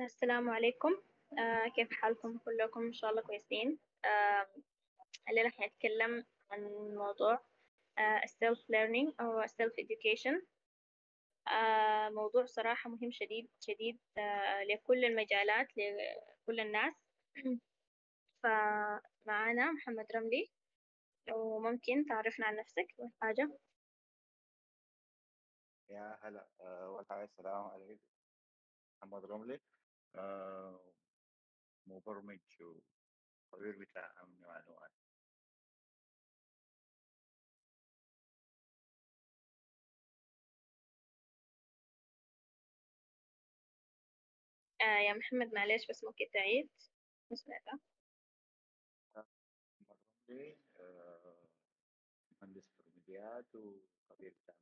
السلام عليكم. آه كيف حالكم؟ كلكم إن شاء الله كويسين. آه الليلة حنتكلم عن موضوع آه self learning أو self education. آه موضوع صراحة مهم شديد شديد آه لكل المجالات لكل الناس. فمعانا محمد رملي لو ممكن تعرفنا عن نفسك أول حاجة. يا هلا أول حاجة السلام عليكم. محمد رملي. آه، مبرمج وخبير بتاع أمن معلومات. آه يا محمد معلش بس ممكن تعيد؟ ما سمعتها رملي آه، مهندس برمجيات وخبير بتاع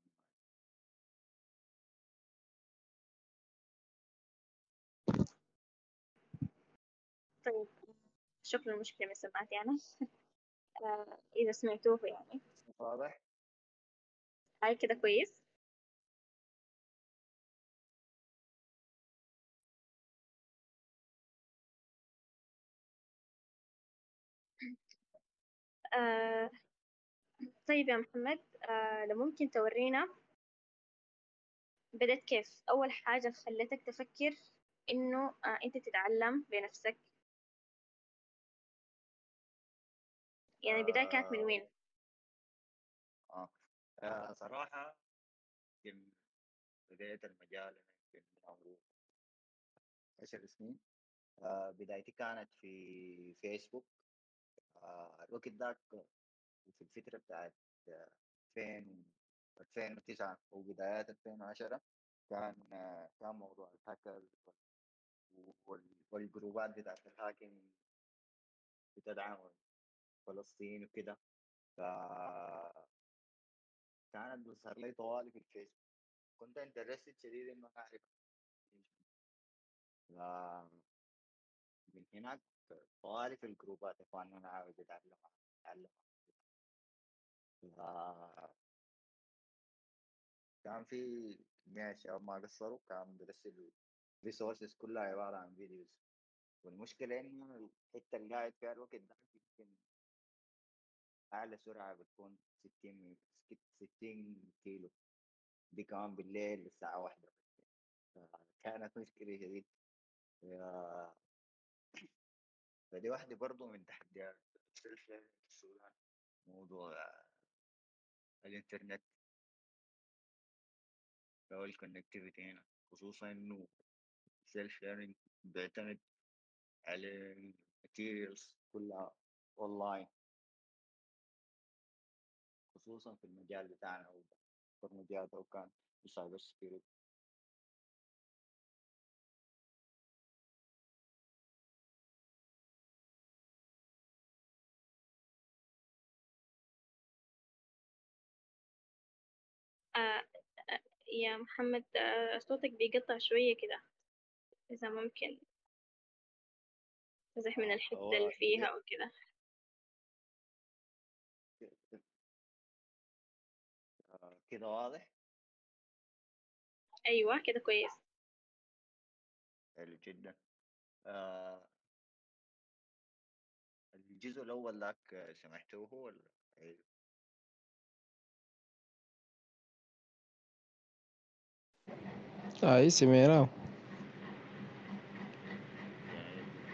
شكرا المشكلة من سمعتي أنا آه إذا سمعتوه يعني. واضح؟ هاي كده كويس. آه طيب يا محمد آه لو ممكن تورينا بدأت كيف؟ أول حاجة خلتك تفكر إنه آه أنت تتعلم بنفسك. يعني البداية كانت من آه، وين؟ آه. آه، صراحة يمكن بداية المجال يمكن عمري عشر سنين آه، بدايتي كانت في فيسبوك آه، الوقت ذاك في الفترة بتاعت 2000 2009 وبدايات 2010 كان كان موضوع الهاكر وال- والجروبات بتاعت الهاكينج بتدعم فلسطين وكده. فكانت بتظهر لي طوالي في الفيسبوك. كنت interested شديد إنه أعرف. ف- من هناك طوالي في الجروبات اخواننا أنا عاوز اتعلم اتعلم ف- كان في جميع الشباب ما قصروا كان بيرسلوا resources كلها عبارة عن videos والمشكلة إنه الحتة اللي قاعد فيها الوقت ده يمكن أعلى سرعة بتكون 60 60 كيلو. دي كمان بالليل الساعة واحدة كانت مشكلة شديد. فدي واحدة برضو من تحديات ال self learning في السودان. موضوع الإنترنت. أو ال connectivity هنا. خصوصا إنه ال self learning بيعتمد على ال materials كلها أونلاين خصوصا في المجال بتاعنا أو برمجيات أو كان cyber security آه آه يا محمد آه صوتك بيقطع شوية كده إذا ممكن تزح من الحتة اللي فيها أو كده آه، واضح؟ أيوة كده كويس. حلو جدا. آه، الجزء الأول ذاك سمعتوه ولا. أي سميرة.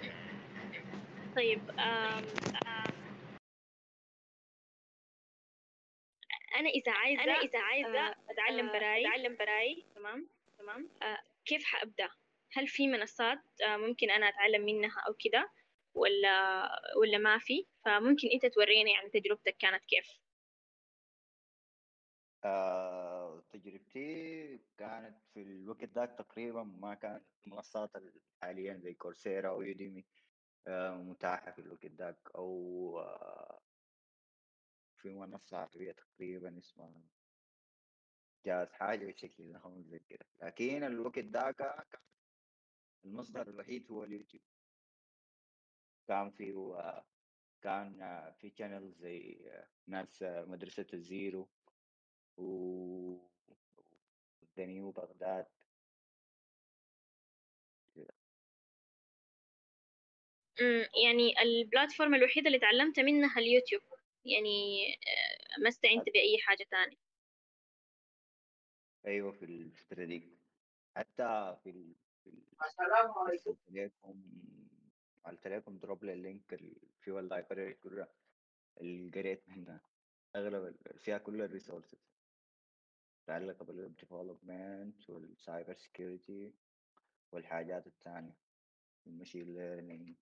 جميل. جدا طيب آم أنا إذا عايزة أنا إذا عايزة آه أتعلم آه، براي أتعلم براي تمام تمام آه كيف حأبدأ؟ هل في منصات آه ممكن أنا أتعلم منها أو كده ولا ولا ما في؟ فممكن أنت توريني يعني تجربتك كانت كيف؟ آه، تجربتي كانت في الوقت ذاك تقريبا ما كانت المنصات حاليا زي كورسيرا أو يوديمي آه، متاحة في الوقت ذاك أو آه، في منصة عربية تقريبا اسمها جاز حاجة بشكل نحو زي كده. لكن الوقت ذاك المصدر الوحيد هو اليوتيوب. كان في كان في channel زي ناس مدرسة الزيرو و ودنيو بغداد. يعني ال platform الوحيدة اللي تعلمت منها اليوتيوب. يعني آه، ما استعنت بأي حاجة تانية. أيوه في الفترة دي. حتى في ال... في ال... ارسلت لكم drop لل link ال- في ال library كلها اللي قريت منها. أغلب فيها كل ال resources متعلقه بال web development وال cyber security والحاجات الثانية ال machine learning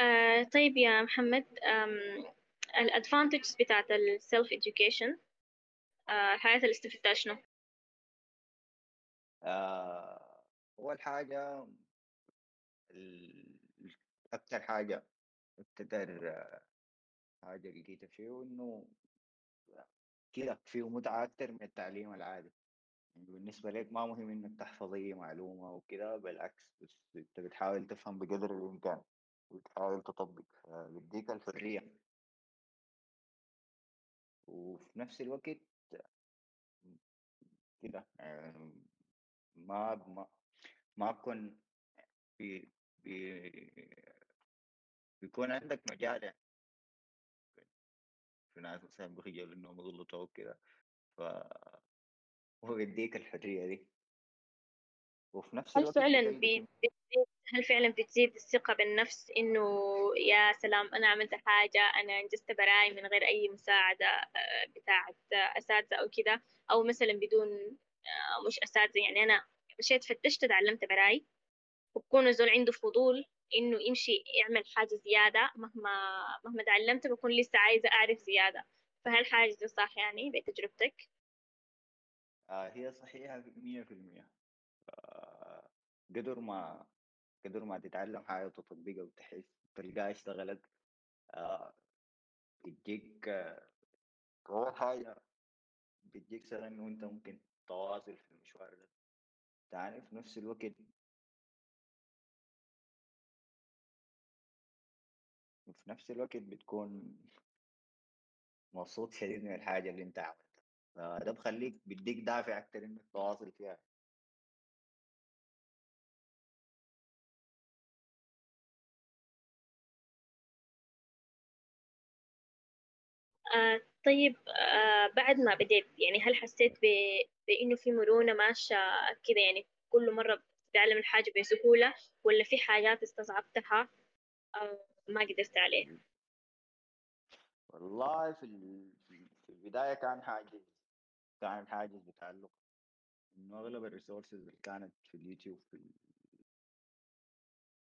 آه طيب يا محمد الادفانتجز بتاعت السيلف education آه الحاجات اللي استفدتها شنو؟ آه أول حاجة ال... أكثر حاجة أكتر حاجة لقيتها فيه إنه كده فيه متعة أكتر من التعليم العادي يعني بالنسبة لك ما مهم إنك تحفظ أي معلومة وكده بالعكس بس أنت بتحاول تفهم بقدر الإمكان وتحاول تطبق فبيديك الحرية وفي نفس الوقت كده ما ما ما بكون بي بي بيكون عندك مجال في ناس مثلا بيخجلوا إنهم يغلطوا وكده فهو بيديك الحرية دي. وفي نفس هل الوقت فعلا بي- فيه بتزيد هل فعلا بتزيد الثقة بالنفس إنه يا سلام أنا عملت حاجة أنا أنجزت براي من غير أي مساعدة آه، بتاعت آه، أساتذة أو كده؟ أو مثلا بدون آه، مش أساتذة يعني أنا مشيت فتشت تعلمت براي. وبكون الزول عنده فضول إنه يمشي يعمل حاجة زيادة مهما مهما تعلمت بكون لسه عايزة أعرف زيادة. فهل حاجة دي صح يعني بتجربتك؟ آه هي صحيحة مية في المية. قدر ما قدر ما تتعلم حاجة وتطبقها وتحس تلقاها اشتغلت آه بتجيك أول حاجة بتجيك سنة إنه أنت ممكن تواصل في المشوار ده. تاني في نفس الوقت وفي نفس الوقت بتكون مبسوط شديد من الحاجة اللي أنت عملتها. فده بخليك بيديك دافع أكتر إنك تواصل فيها. آه طيب آه بعد ما بديت يعني هل حسيت ب... بإنه في مرونة ماشية كده يعني كل مرة بتتعلم الحاجة بسهولة ولا في حاجات استصعبتها أو ما قدرت عليه والله في ال- في البداية كان حاجز كان حاجز بتعلق. إنه أغلب ال resources اللي كانت في اليوتيوب في ال-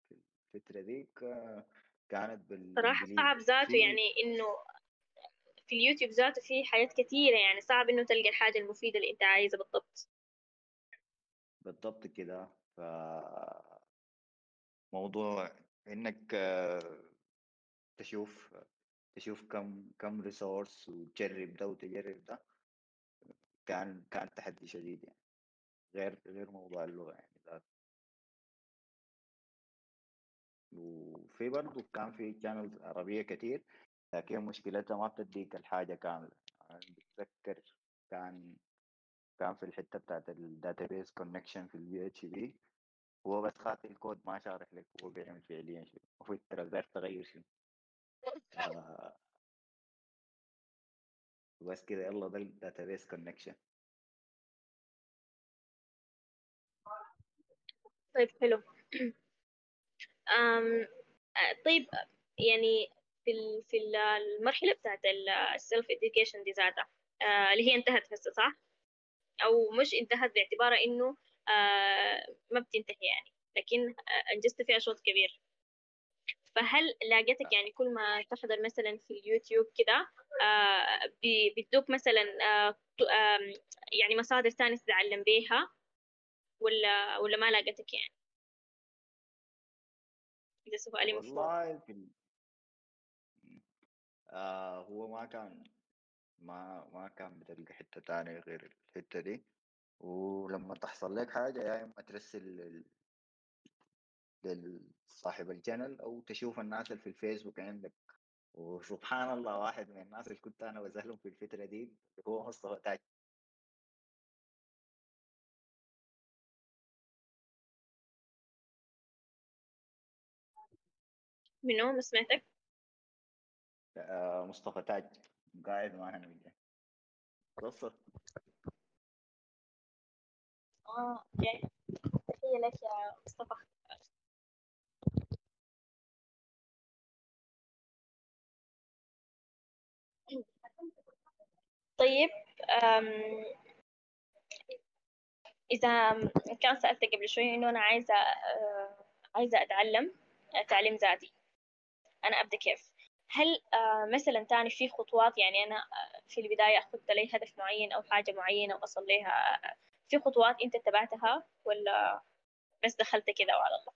في الفترة ديك آه، كانت صراحة صعب ذاته يعني إنه في اليوتيوب ذاته في حاجات كثيرة يعني صعب إنه تلقى الحاجة المفيدة اللي أنت عايزها بالضبط. بالضبط كده. فموضوع إنك آه، تشوف تشوف كم كم resource وتجرب ده وتجرب ده كان كان تحدي شديد يعني. غير غير موضوع اللغة يعني وفي برضه كان في channels عربية كتير. لكن مشكلتها ما بتديك الحاجة كاملة. أنا بتذكر كان كان في الحتة بتاعت ال database connection في ال PHP هو بس خات الكود ما شارح لك هو بيعمل فعليا شنو. وفي تقدر تغير شنو. آه، بس كده يلا ده ال database connection طيب حلو. أم آه، طيب يعني في في ال- المرحلة بتاعت ال self education دي ذاتها آه، اللي هي انتهت هسه صح؟ أو مش انتهت باعتبارها إنه آه ما بتنتهي يعني لكن آه انجزت فيها شوط كبير. فهل لاقيتك يعني كل ما تحضر مثلا في اليوتيوب كده آه بيدوك مثلا آه يعني مصادر تانية تتعلم بيها ولا ولا ما لاقيتك يعني؟ ده سؤالي ال... آه هو ما كان ما ما كان بتلقى حتة تانية غير الحتة دي. ولما تحصل لك حاجة يا إما ترسل لصاحب الجانل أو تشوف الناس اللي في الفيسبوك عندك. وسبحان الله واحد من الناس اللي كنت أنا بزهلهم في الفترة دي هو مصطفى تاج. منو ما سمعتك؟ آه، مصطفى تاج. قاعد معنا جاي قصة. آه تحية لك يا مصطفى. طيب إذا كان سألتك قبل شوي إنه أنا عايزة أه، عايزة أتعلم تعليم ذاتي. أنا أبدأ كيف؟ هل أه، مثلا تاني في خطوات يعني أنا أه، في البداية أخذت لي هدف معين أو حاجة معينة وأصل لها في خطوات أنت اتبعتها ولا بس دخلت كده وعلى الله؟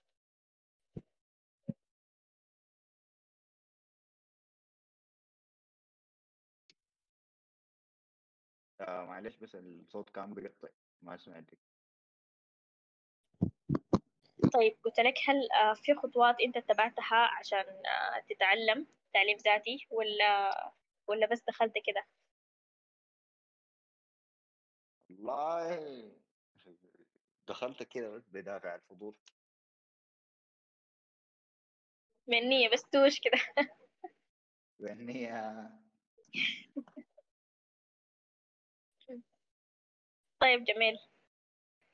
آه معلش بس الصوت كان بيقطع ما سمعتك. طيب قلت لك هل آه، في خطوات أنت اتبعتها عشان آه، تتعلم؟ تعليم ذاتي ولا ولا بس دخلت كده؟ والله دخلت كده بس بدافع الفضول منية بس توش كده؟ بالنية طيب جميل.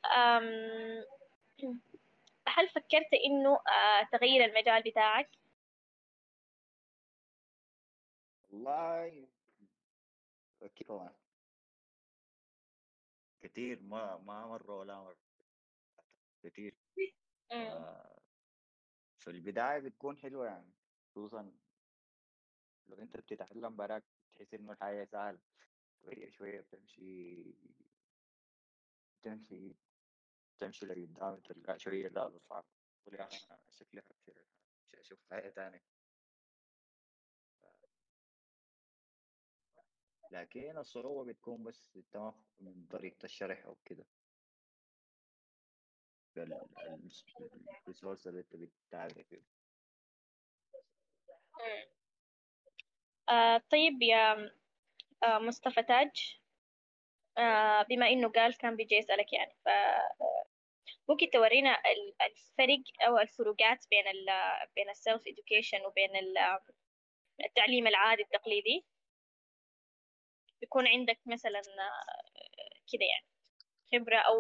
أم... هل فكرت إنه آه، تغير المجال بتاعك؟ والله أكيد طبعا. كتير ما ما مرة ولا مرة. كتير. مم. آه، في البداية بتكون حلوة يعني خصوصا لو أنت بتتعلم براك تحس إنه الحياة سهلة. شوية شوية بتمشي تمشي تمشي لقدام تلقى شوية لا صعب شكلي حكثر أشوف حياة تانية. لكن الصعوبة بتكون بس ما من طريقة الشرح أو كده. الريسورس اللي أنت فيه. آه طيب يا آه مصطفى تاج. آه بما إنه قال كان بيجي يسألك يعني ف ممكن تورينا ال- الفرق أو الفروقات بين ال بين السيلف education وبين ال- التعليم العادي التقليدي؟ يكون عندك مثلا آه، كده يعني خبرة أو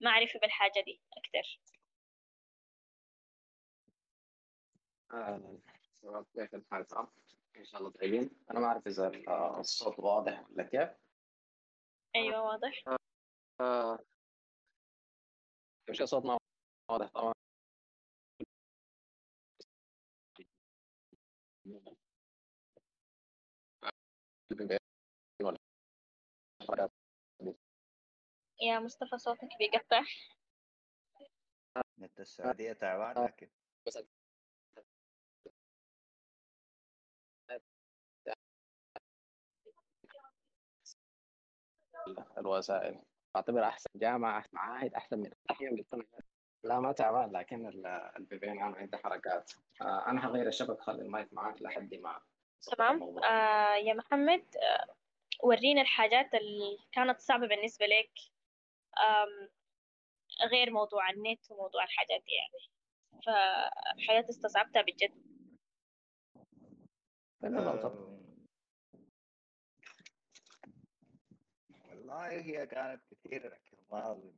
معرفة بالحاجة دي أكتر آه، كيف الحال؟ إن شاء الله طيبين أنا ما أعرف إذا آه، الصوت واضح ولا كيف أيوة واضح آه، مش الصوت ما واضح طبعا يا مصطفى صوتك بيقطع. نت السعودية تعبان لكن بس الوسائل. أعتبر أحسن جامعة أحسن معاهد أحسن من لا ما تعبان لكن البي بي أنا عندي حركات. آه، أنا هغير الشبكة خلي المايك معاك لحد ما. تمام. آه يا محمد آه ورينا الحاجات اللي كانت صعبة بالنسبة لك غير موضوع النت وموضوع الحاجات دي يعني. فحاجات استصعبتها بجد. والله هي كانت كثيرة لكن ما أظن.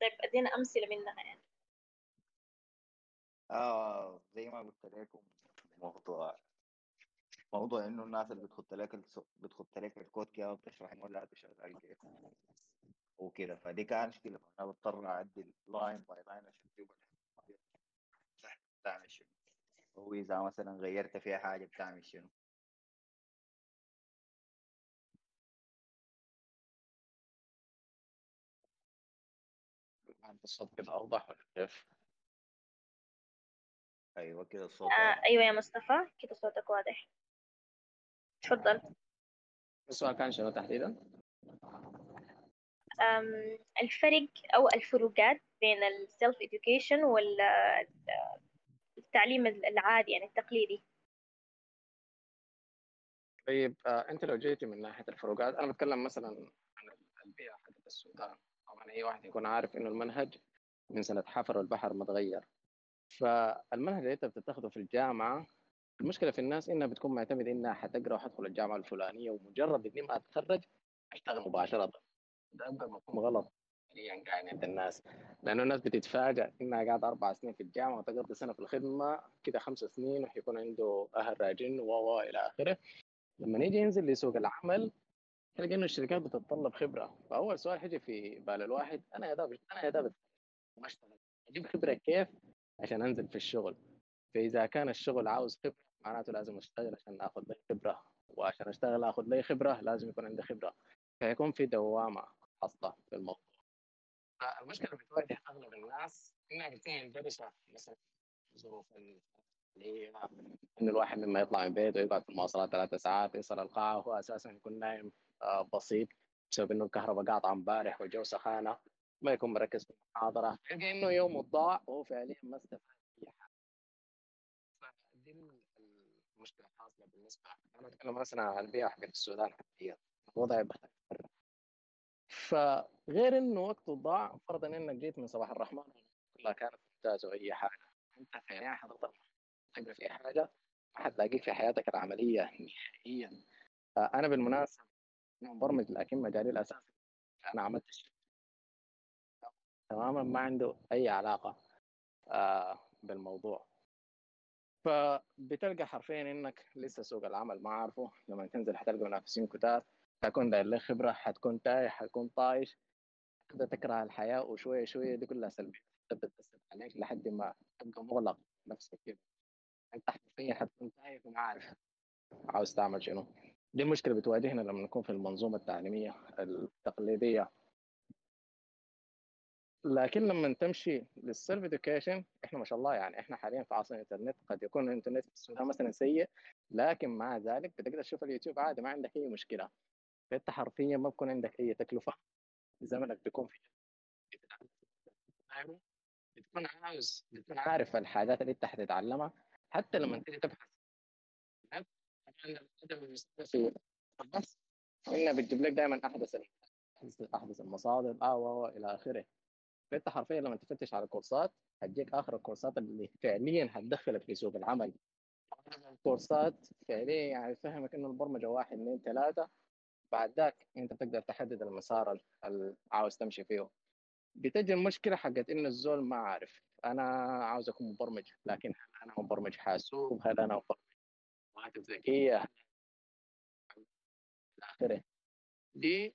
طيب أدينا أمثلة منها يعني. آه زي ما قلت لكم موضوع موضوع إنه الناس اللي بتخط لك الس- بتخط لك الكود كده وبتشرح إنه لا تشغل كيف وكده. فدي كانت مشكلة. فأنا بضطر أعدل line by line عشان بتعمل شنو. وإذا مثلا غيرت فيها حاجة بتعمل شنو. الصوت كده أوضح ولا كيف؟ أيوة كده الصوت آه أيوة يا مصطفى كده صوتك واضح. تفضل السؤال كان شنو تحديدا؟ الفرق أو الفروقات بين السيلف education والتعليم التعليم العادي يعني التقليدي. طيب آه أنت لو جيتي من ناحية الفروقات أنا بتكلم مثلا عن البيئة حقت السودان. طبعا أي واحد يكون عارف إنه المنهج من سنة حفر البحر متغير فالمنهج اللي أنت بتتخذه في الجامعة المشكلة في الناس إنها بتكون معتمدة إنها حتقرأ وحدخل الجامعة الفلانية ومجرد إني ما أتخرج أشتغل مباشرة. ده مفهوم غلط. حاليا قاعد عند الناس. لأنه الناس بتتفاجئ إنها قاعدة أربع سنين في الجامعة وتقضي سنة في الخدمة كده خمس سنين وحيكون عنده أهل راجل و إلى آخره. لما يجي ينزل لسوق العمل تلقى إنه الشركات بتتطلب خبرة. فأول سؤال حيجي في بال الواحد أنا يا داب أنا يا داب أجيب خبرة كيف عشان أنزل في الشغل؟ فإذا كان الشغل عاوز خبرة معناته لازم أشتغل عشان آخذ لي خبرة. وعشان أشتغل آخذ لي خبرة لازم يكون عندي خبرة. فيكون في دوامة حاصله في الموضوع المشكلة اللي بتواجه أغلب الناس إنها بتكون مندرسه مثلا ظروف اللي انه الواحد لما يطلع من بيته يقعد في المواصلات ثلاث ساعات يصل القاعه وهو أساسا يكون نايم بسيط بسبب إنه الكهرباء قاطعة امبارح والجو سخانة ما يكون مركز في المحاضرة. يلقى إنه يومه ضاع وهو فعليا ما استفاد اي حاجة فدي المشكلة الحاصله بالنسبة أنا أتكلم مثلا عن البيئة حقت السودان حاليا الوضع بختلف فغير إنه وقته ضاع فرضا إنك جيت من صباح الرحمن كلها كانت ممتازة وأي حاجة. أنت فعليا حتقدر تقرا في حاجة ما حتلاقيه في حياتك العملية نهائيا. أنا بالمناسبة مبرمج لكن مجالي الأساسي. أنا عملت تماما ما عنده أي علاقة آه بالموضوع. فبتلقى حرفيا إنك لسه سوق العمل ما عارفه لما تنزل حتلقى منافسين كتار. حتكون داير لك خبرة حتكون تايه حتكون طايش. تبدا تكره الحياة وشوية شوية دي كلها سلبيات تبدا تاثر عليك لحد ما تبقى مغلق نفسك كده. أنت حرفيا حتكون تايه وما عارف عاوز تعمل شنو. دي المشكلة بتواجهنا لما نكون في المنظومة التعليمية التقليدية. لكن لما تمشي لل self education إحنا ما شاء الله يعني إحنا حاليا في عصر الإنترنت قد يكون الإنترنت في السودان مثلا سيء لكن مع ذلك بتقدر تشوف اليوتيوب عادي ما عندك أي مشكلة. فانت حرفيا ما بكون عندك أي تكلفة. زمنك بيكون في بتكون عاوز بتكون عارف الحاجات اللي أنت حتتعلمها. حتى لما تيجي تبحث في بس انها بتجيب لك دائما أحدث أحدث المصادر أو إلى آخره. فانت حرفيا لما تفتش على الكورسات هتجيك آخر الكورسات اللي فعليا هتدخلك في سوق العمل. الكورسات فعليا يعني تفهمك إنه البرمجة واحد اثنين ثلاثة. بعد ذاك أنت بتقدر تحدد المسار اللي عاوز تمشي فيه. بتجي المشكلة حقت انه الزول ما عارف. أنا عاوز أكون مبرمج لكن هل أنا مبرمج حاسوب؟ هل أنا مبرمج ذكية؟ آخره. دي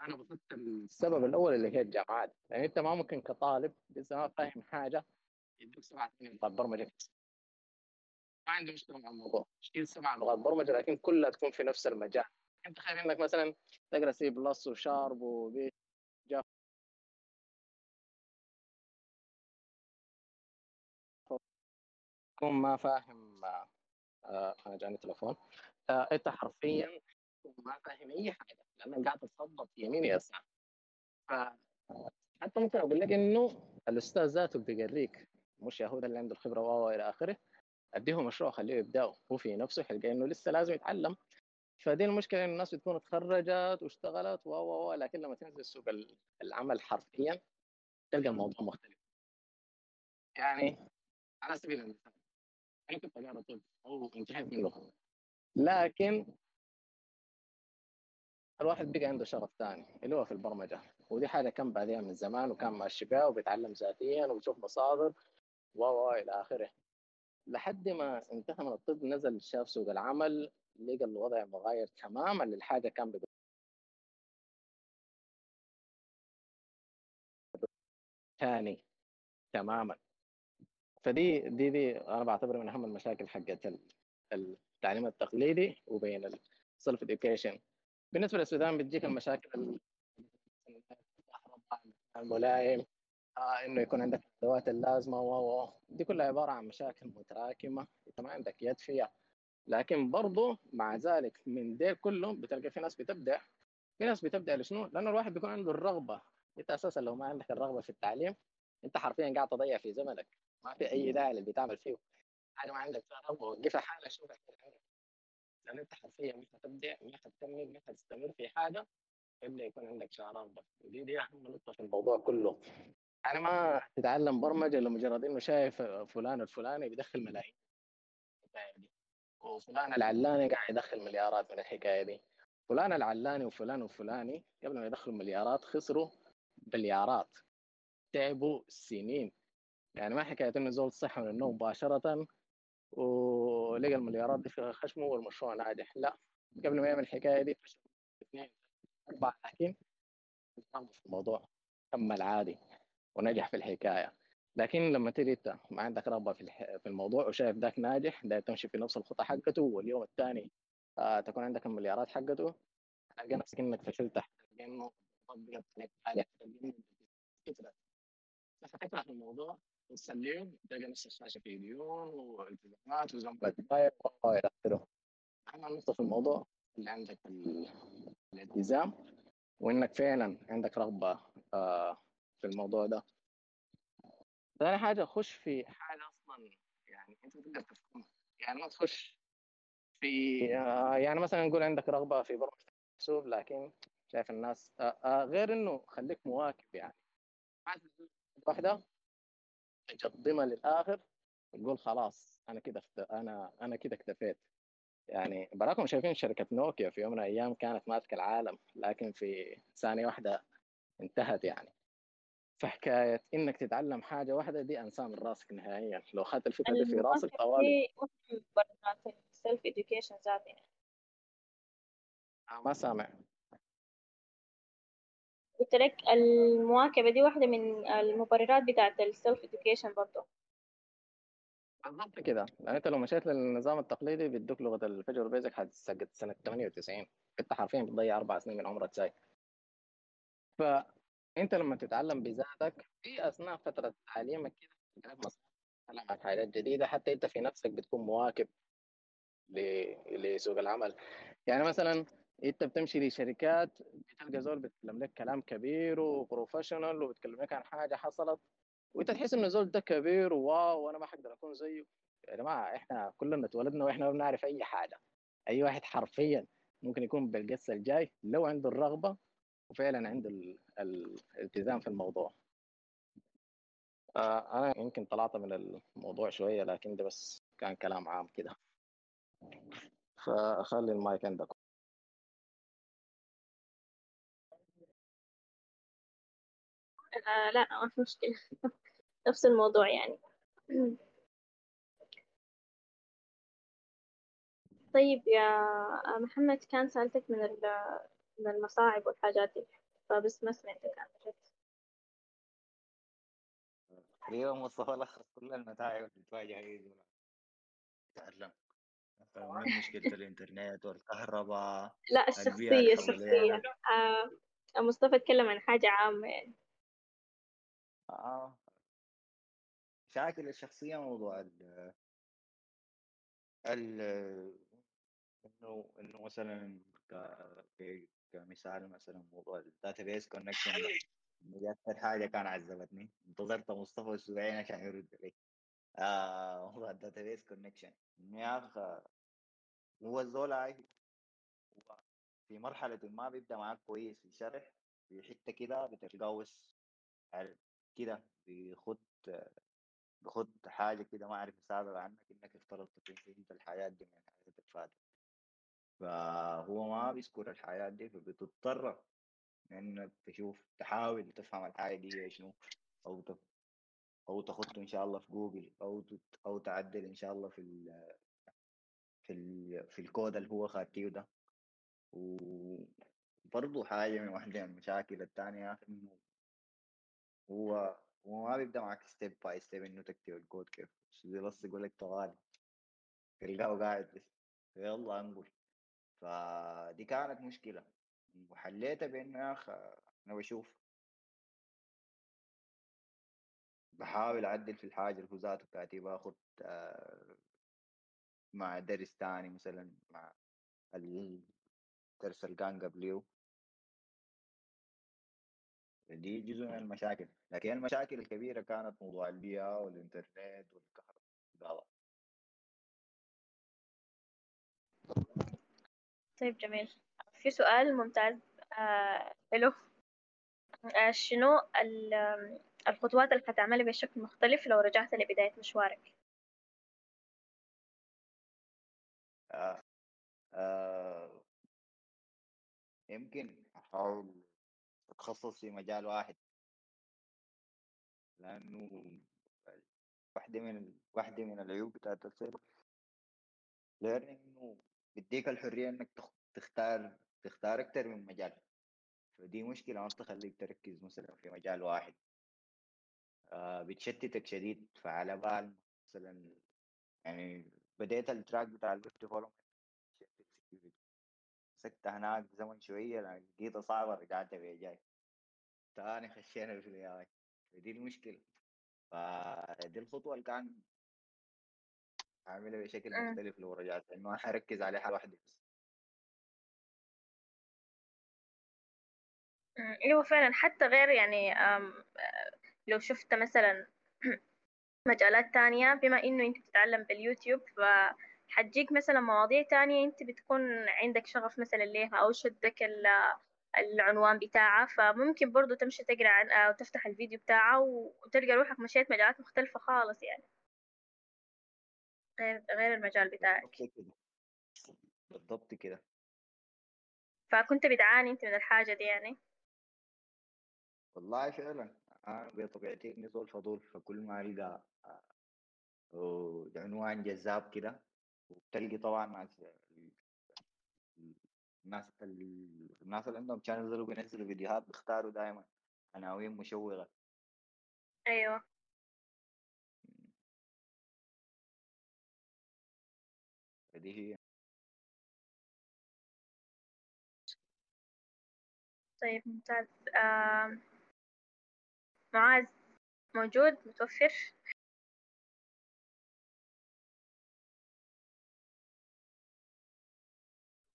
أنا بحط السبب الأول اللي هي الجامعات يعني أنت ما ممكن كطالب لسه ما فاهم حاجة يدوك سبع سنين برمجه ما عندي مشكلة مع الموضوع. شيل سبع لغات برمجه لكن كلها تكون في نفس المجال. أنت تخيل إنك مثلا تقرأ C Plus و Sharp وبي Java. تكون ما فاهم آه أنا جاني تليفون آه أنت حرفيا ما فاهم أي حاجة. لانك قاعد تتخبط يمين يسار ف حتى ممكن أقول لك إنه الأستاذ ذاته بيقريك مش يهود اللي عنده الخبرة و إلى آخره. أديه مشروع خليه يبداه هو في نفسه حلقة إنه لسه لازم يتعلم. فدي المشكلة ان الناس بتكون اتخرجت واشتغلت و و لكن لما تنزل سوق العمل حرفيا تلقى الموضوع مختلف. يعني على سبيل المثال أنا كنت أقرأ طب أو إنتهيت منه. لكن الواحد بقى عنده شغف ثاني اللي هو في البرمجة. ودي حاجة كان بادئها من زمان وكان ماشي بها وبيتعلم ذاتيا وبيشوف مصادر و إلى آخره. لحد ما انتهى من الطب نزل شاف سوق العمل لقى الوضع مغاير تماما للحاجة كان بيقول. ثاني تماما. فدي دي دي أنا بعتبرها من أهم المشاكل حقت التعليم التقليدي وبين ال self education بالنسبة للسودان بتجيك المشاكل الملائم آه إنه يكون عندك الأدوات اللازمة و دي كلها عبارة عن مشاكل متراكمة إنت ما عندك يد فيها. لكن برضه مع ذلك من ديل كله بتلقى في ناس بتبدع. في ناس بتبدع لشنو؟ لأنه الواحد بيكون عنده الرغبة. أنت أساسا لو ما عندك الرغبة في التعليم أنت حرفيا قاعد تضيع في زمنك. ما في أي داعي اللي بتعمل فيه. حاجة ما عندك فيها رغبة. وقفها حالها شوفها لأن أنت حرفيا مش هتبدع مش هتكمل مش هتستمر في حاجة إلا يكون عندك شعار رغبه ودي دي أهم نقطة في الموضوع كله. يعني ما تتعلم برمجة لمجرد إنه شايف فلان الفلاني بيدخل ملايين. دي وفلان العلاني قاعد يدخل مليارات من الحكاية دي. فلان العلاني وفلان وفلاني قبل ما يدخلوا مليارات خسروا بليارات. تعبوا سنين. يعني ما حكاية إنه زول صحى من النوم مباشرة ولقى المليارات دي في خشمه والمشروع ناجح لا قبل ما يعمل الحكاية دي فشل اثنين أربعة لكن في الموضوع كمل عادي ونجح في الحكاية. لكن لما تيجي انت ما عندك رغبة في في الموضوع وشايف ذاك ناجح ده تمشي في نفس الخطة حقته واليوم الثاني آه تكون عندك المليارات حقته تلقى نفسك إنك فشلت تلقى إنه طبقت عليك حاجة. فكره في الموضوع وتسلم تلقى نفس الشاشه في ديون والتزامات وزنبة والى آخره. أهم نقطة في الموضوع اللي عندك الالتزام وإنك فعلا عندك رغبة آه في الموضوع ده. ثاني حاجة خش في حاجة أصلا يعني أنت تقدر تفهمها. يعني ما تخش في آه يعني مثلا نقول عندك رغبة في برمجه حاسوب لكن شايف الناس آه غير إنه خليك مواكب يعني. واحدة؟ تقدمها للآخر تقول خلاص أنا كده أنا أنا كده اكتفيت. يعني براكم شايفين شركة نوكيا في يوم من الأيام كانت ماسكة العالم لكن في ثانية واحدة انتهت يعني. فحكاية إنك تتعلم حاجة واحدة دي انسان من راسك نهائيا. لو اخذت الفكرة دي في راسك طوالي. self education ذاتي. ما سامع. قلت لك المواكبة دي واحدة من المبررات بتاعت ال self education برضه بالضبط كده. لأن انت لو مشيت للنظام التقليدي بيدوك لغة ال Visual Basic حتسجل سنة 98 انت حرفيا بتضيع أربع سنين من عمرك ساي فانت لما تتعلم بذاتك في أثناء فترة تعليمك كده حاجات جديدة حتى انت في نفسك بتكون مواكب لسوق العمل. يعني مثلا أنت بتمشي لشركات بتلقى زول بيتكلم لك كلام كبير وبروفيشنال وبيتكلم لك عن حاجة حصلت وأنت تحس انه زول ده كبير وواو وأنا ما حقدر أكون زيه. يا جماعة إحنا كلنا اتولدنا وإحنا ما بنعرف أي حاجة. أي واحد حرفيا ممكن يكون بالقصة الجاي لو عنده الرغبة وفعلا عنده الالتزام في الموضوع. آه أنا يمكن طلعت من الموضوع شوية لكن ده بس كان كلام عام كده. فخلي المايك عندك. آه لا ما في مشكلة. نفس الموضوع يعني. طيب يا محمد كان سألتك من من المصاعب والحاجات دي فبس ما سمعتك. عن تقريبا مصطفى لخص كل المتاعب اللي بتواجه اي تعلم. من مشكلة الإنترنت والكهرباء. لا الشخصية الشخصية. آه مصطفى اتكلم عن حاجة عامة يعني. آه. مشاكل الشخصية موضوع ال ال إنه إنه مثلا ك- كمثال مثلا موضوع ال database connection دي أكثر حاجة كان عذبتني. انتظرت مصطفى أسبوعين عشان يرد علي آه موضوع ال database connection يا اخ هو الزول هاي في مرحلة ما بيبدأ معاك كويس في الشرح في حتة كده بتتقوس كده بيخد بخد حاجة كده ما أعرف أساعدك عنك إنك افترضت فهمت الحياة دي من الحاجات الفاتت فهو ما بيذكر الحياة دي فبتضطر إنك تشوف تحاول تفهم الحاجة دي شنو أو ت... أو تخط إن شاء الله في جوجل أو ت... أو تعدل إن شاء الله في ال... في ال... في الكود اللي هو خاتيه ده. وبرضه حاجة من واحدة من المشاكل التانية إنه هو هو ما بيبدأ معك step by step إنه تكتب الكود كيف بس يقول لك طوالي تلقاه قاعد بس. يلا أنقل. فدي كانت مشكلة. وحليتها بإنه يا أخ أنا بشوف. بحاول أعدل في الحاجة اللي هو ذاته أخد مع درس تاني مثلا مع الدرس اللي كان قبليه. دي جزء من المشاكل لكن المشاكل الكبيرة كانت موضوع البيئة والإنترنت والكهرباء طيب جميل في سؤال ممتاز آه حلو آه شنو الخطوات اللي حتعملها بشكل مختلف لو رجعت لبداية مشوارك آه. آه. يمكن أحاول أتخصص في مجال واحد. لأنه واحدة من واحدة من العيوب بتاعت ال self learning إنه بيديك الحرية إنك تختار تختار أكتر من مجال. فدي مشكلة ما بتخليك تركز مثلا في مجال واحد. آه بتشتتك شديد. فعلى بال مثلا يعني بديت ال track بتاع ال web development مسكت هناك زمن شوية لقيتها صعبة رجعت بيها جاي. تاني خشينا في الاي فدي المشكلة. فدي الخطوة اللي كان عاملها بشكل مختلف لو رجعت إنه حركز على حاجة واحدة بس. أيوه فعلا حتى غير يعني لو شفت مثلا مجالات تانية بما إنه أنت بتتعلم باليوتيوب فحتجيك مثلا مواضيع تانية أنت بتكون عندك شغف مثلا ليها أو شدك العنوان بتاعها فممكن برضو تمشي تقرأ عن أو تفتح الفيديو بتاعها وتلقى روحك مشيت مجالات مختلفة خالص يعني. غير غير المجال بتاعك. بالضبط كده. فكنت بتعاني أنت من الحاجة دي يعني؟ والله فعلا. أنا بطبيعتي إني زول فضول فكل ما ألقى آه، عنوان جذاب كده وبتلقي طبعا ناس الناس الناس اللي عندهم شانلز وبينزلوا فيديوهات بيختاروا دائما عناوين مشوقة. أيوه. فدي هي. طيب ممتاز. آه معاذ موجود؟ متوفر؟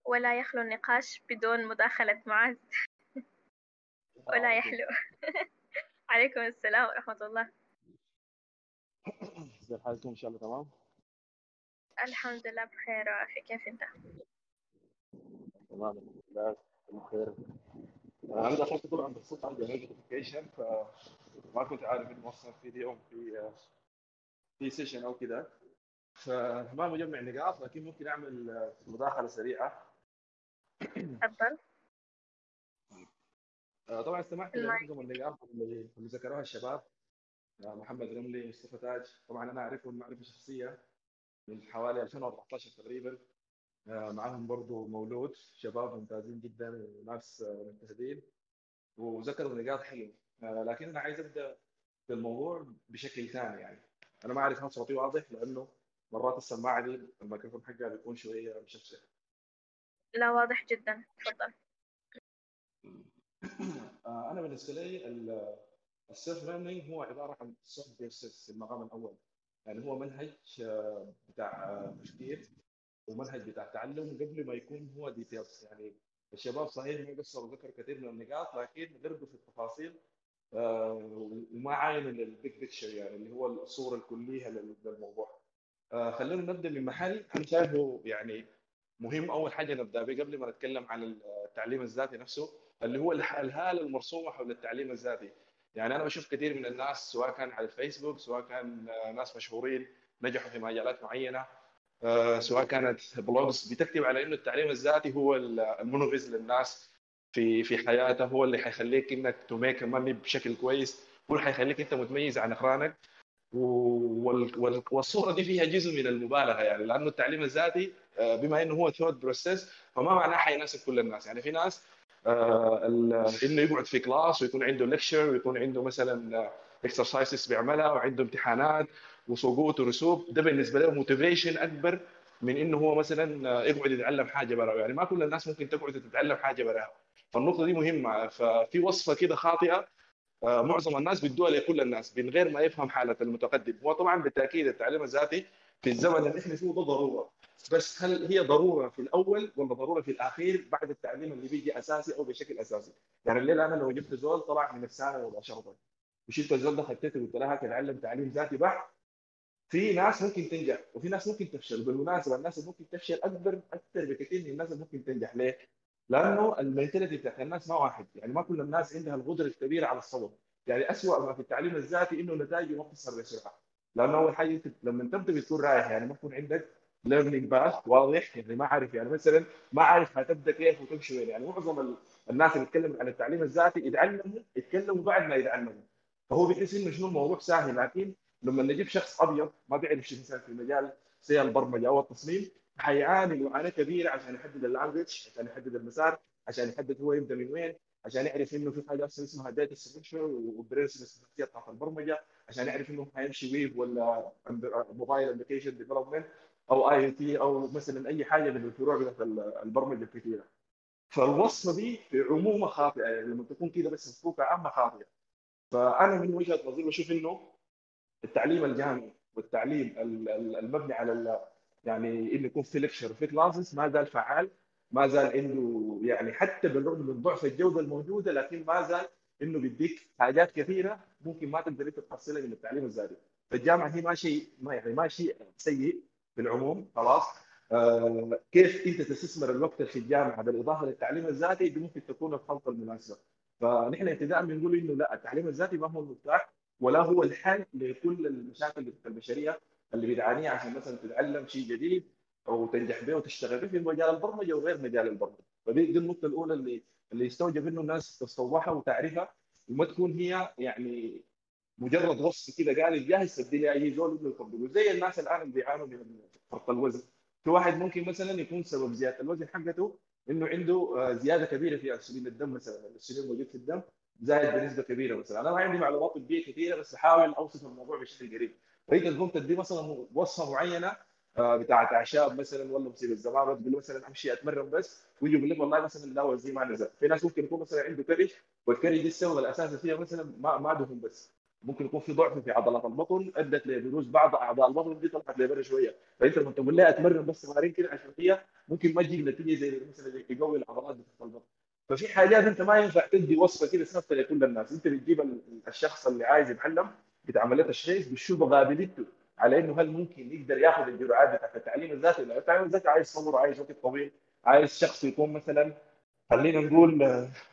ولا يخلو النقاش بدون مداخلة معاذ. ولا يحلو. عليكم السلام ورحمة الله. كيف حالكم إن شاء الله تمام؟ الحمد لله بخير وعافية. كيف أنت؟ تمام. الحمد لله بخير. أنا دخلت طبعا بالصدفه عندي notification فما كنت عارف إنه أصلا في اليوم في في session أو كذا. فما مجمع نقاط لكن ممكن أعمل مداخلة سريعة. تفضل آه، طبعا استمعت لمعظم النقاط اللي ذكروها الشباب. آه، محمد رملي مصطفى تاج. طبعا أنا أعرفهم معرفة شخصية من حوالي 2014 تقريبا. آه، معهم برضو مولود شباب ممتازين جدا وناس مجتهدين وذكروا نقاط حلوة. لكن أنا عايز أبدأ بالموضوع بشكل ثاني يعني. أنا ما أعرف هل صوتي واضح لأنه مرات السماعة دي الميكروفون حقها بيكون شوية مشفشف. لا واضح جدا. تفضل. آه، أنا بالنسبة لي ال self learning هو عبارة عن process في المقام الأول. يعني هو منهج آه، بتاع آه، تفكير ومنهج بتاع تعلم قبل ما يكون هو details يعني الشباب صحيح ما قصروا ذكر كثير من النقاط لكن غرقوا في التفاصيل وما عاينوا ال big picture يعني اللي هو الصورة الكلية للموضوع. خلينا نبدأ من محل. أنا شايفه يعني مهم أول حاجة نبدا به قبل ما نتكلم عن التعليم الذاتي نفسه اللي هو الهاله المرسومة حول التعليم الذاتي. يعني أنا بشوف كثير من الناس سواء كان على الفيسبوك سواء كان ناس مشهورين نجحوا في مجالات معينة آه، سواء كانت blogs بتكتب على إنه التعليم الذاتي هو المنقذ للناس في في حياته هو اللي حيخليك إنك to make بشكل كويس هو اللي حيخليك أنت متميز عن اقرانك والصورة دي فيها جزء من المبالغة يعني لأنه التعليم الذاتي بما إنه هو thought process فما معناه حيناسب كل الناس. يعني في ناس آه، إنه يقعد في class ويكون عنده lecture ويكون عنده مثلا exercises بيعملها وعنده امتحانات وسقوط ورسوب. ده بالنسبة له motivation أكبر من إنه هو مثلا آه، يقعد يتعلم حاجة برا يعني ما كل الناس ممكن تقعد تتعلم حاجة براها فالنقطة دي مهمة. ففي وصفة كده خاطئة معظم الناس بيدوها لكل الناس من غير ما يفهم حالة المتقدم. هو طبعا بالتأكيد التعليم الذاتي في الزمن اللي إحنا فيه ده ضرورة. بس هل هي ضرورة في الأول ولا ضرورة في الأخير بعد التعليم اللي بيجي أساسي أو بشكل أساسي؟ يعني الليلة أنا لو جبت زول طلع من الثانوي مباشره وشلت الزول ده خدته وقلت لها تعلم تعليم ذاتي بحت في ناس ممكن تنجح وفي ناس ممكن تفشل. بالمناسبة الناس اللي ممكن تفشل أكبر أكثر بكثير من الناس اللي ممكن تنجح. ليه؟ لأنه المنتاليتي بتاعت الناس ما واحد. يعني ما كل الناس عندها القدرة الكبيرة على الصبر. يعني اسوء ما في التعليم الذاتي إنه نتائجه ما بتصل بسرعة لأنه أول حاجة أنت لما تبدا بتكون رايح يعني ما يكون عندك learning path واضح يعني ما عارف يعني مثلا ما عارف هتبدا كيف وتمشي وين. يعني معظم ال- الناس اللي بتتكلم عن التعليم الذاتي يتعلموا يتكلموا بعد ما يتعلموا. فهو بيحس إنه شنو الموضوع سهل. لكن لما نجيب شخص أبيض ما بيعرف شيء مثلا في المجال زي البرمجة أو التصميم حيعاني معاناة كبيرة عشان يحدد ال language عشان يحدد المسار عشان يحدد هو يبدأ من وين عشان يعرف إنه في حاجة اسمها data structure و principles بتاعت البرمجة. عشان يعرف إنه حيمشي ويب ولا mobile application development أو IT أو مثلا أي حاجة من الفروع بتاعت البرمجة الكثيرة. فالوصفه دي في عمومها خاطئة يعني لما تكون كده بس مفكوكه عامة خاطئة. فأنا من وجهة نظري بشوف إنه التعليم الجامعي والتعليم ال- ال- المبني على يعني إنه يكون في lecture وفي classes ما زال فعال ما زال عنده يعني حتى بالرغم من ضعف الجودة الموجودة لكن ما زال انه بيديك حاجات كثيرة ممكن ما تقدر انت تحصلها من التعليم الذاتي. فالجامعه هي ما شيء ما يعني ما شيء سيء في العموم خلاص. آه كيف انت تستثمر الوقت في الجامعة بالإضافة للتعليم الذاتي؟ دي ممكن تكون الخلطة المناسبة. فنحن ابتداء بنقول إنه لا التعليم الذاتي ما هو المفتاح ولا هو الحل لكل المشاكل البشرية اللي بتعانيها عشان مثلا تتعلم شيء جديد أو تنجح به وتشتغل به في مجال البرمجة وغير مجال البرمجة. فدي دي النقطة الأولى اللي اللي يستوجب إنه الناس تتصورها وتعرفها وما تكون هي يعني مجرد وصف كده قال جاهز تدي لي أي زول انه يطبقه زي الناس الآن اللي بيعانوا من فرط الوزن. في واحد ممكن مثلا يكون سبب زيادة الوزن حقته إنه عنده آه، زيادة كبيرة في انسولين الدم مثلا. الانسولين موجود في الدم زايد بنسبة كبيرة مثلا. أنا ما عندي معلومات طبية كثيرة بس بحاول أوصف الموضوع بشكل قريب. فانت تقوم تدي مثلا وصفة معينة بتاعت اعشاب مثلا ولا مصيبه الزمان تقول مثلا أمشي أتمرن بس ويجي يقول لك والله مثلا لا وزني ما نزل. في ناس ممكن يكون مثلا عنده كرش والكرش دي السبب الأساسي فيها مثلا ما ما دهن بس. ممكن يكون في ضعف في عضلات البطن أدت لبروز بعض أعضاء البطن دي طلعت لبرة شوية. فأنت لما تقول لها أتمرن بس تمارين كده هي ممكن ما تجيب نتيجة زي مثلا زي يقوي العضلات بتاعت البطن. ففي حاجات أنت ما ينفع تدي وصفة كده ثابتة لكل الناس. أنت بتجيب ال- الشخص اللي عايز يتعلم بتعمل له تشخيص بتشوف قابليته. على إنه هل ممكن يقدر ياخذ الجرعات بتاعت التعليم الذاتي؟ لأن التعليم الذاتي عايز صبر عايز وقت طويل عايز شخص يكون مثلا خلينا نقول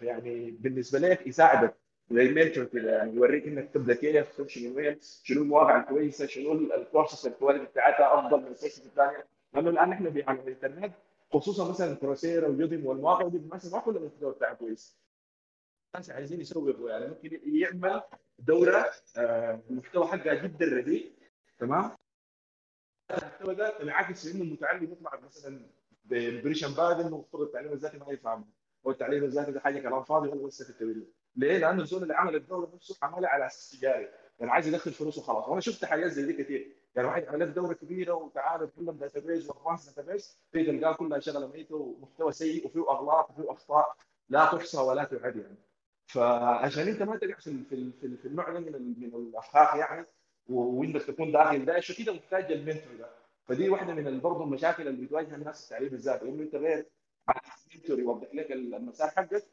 يعني بالنسبة لك يساعدك زي mentor كده يعني يوريك إنك تبدأ كيف تمشي من وين شنو المواقع الكويسة شنو ال courses ال quality بتاعتها أفضل من الكورسز الثانية. لأنه الآن إحنا في عالم الإنترنت خصوصا مثلا Coursera و Udemy والمواقع دي ما كل المحتوى بتاعها كويس. الناس عايزين يسوقوا يعني ممكن يعمل دورة آه، المحتوى حقها جدا رديء تمام؟ المحتوى ده انعكس انه المتعلم يطلع مثلا ب impression bad إنه المفروض التعليم الذاتي ما يفهمه هو التعليم الذاتي ده حاجة كلام فاضي ولا بس في ليه؟ لأنه الزول اللي عمل الدورة نفسه عملها على أساس تجاري. يعني عايز يدخل فلوس وخلاص. وأنا شفت حاجات زي دي كثير يعني واحد عمل دورة كبيرة وتعالى كلهم database و advanced database تلقاه كلها شغلة ميتة ومحتوى سيء وفيه أغلاط وفيه أخطاء لا تحصى ولا تعد يعني. فعشان أنت ما تقع في في في, النوع ده من من الافخاخ يعني وانك تكون داخل داعش وكده محتاج المنتور ده. فدي واحدة من برضه المشاكل اللي بتواجه الناس التعليم الذاتي. انه انت غير عايز منتور يوضح لك المسار حقك.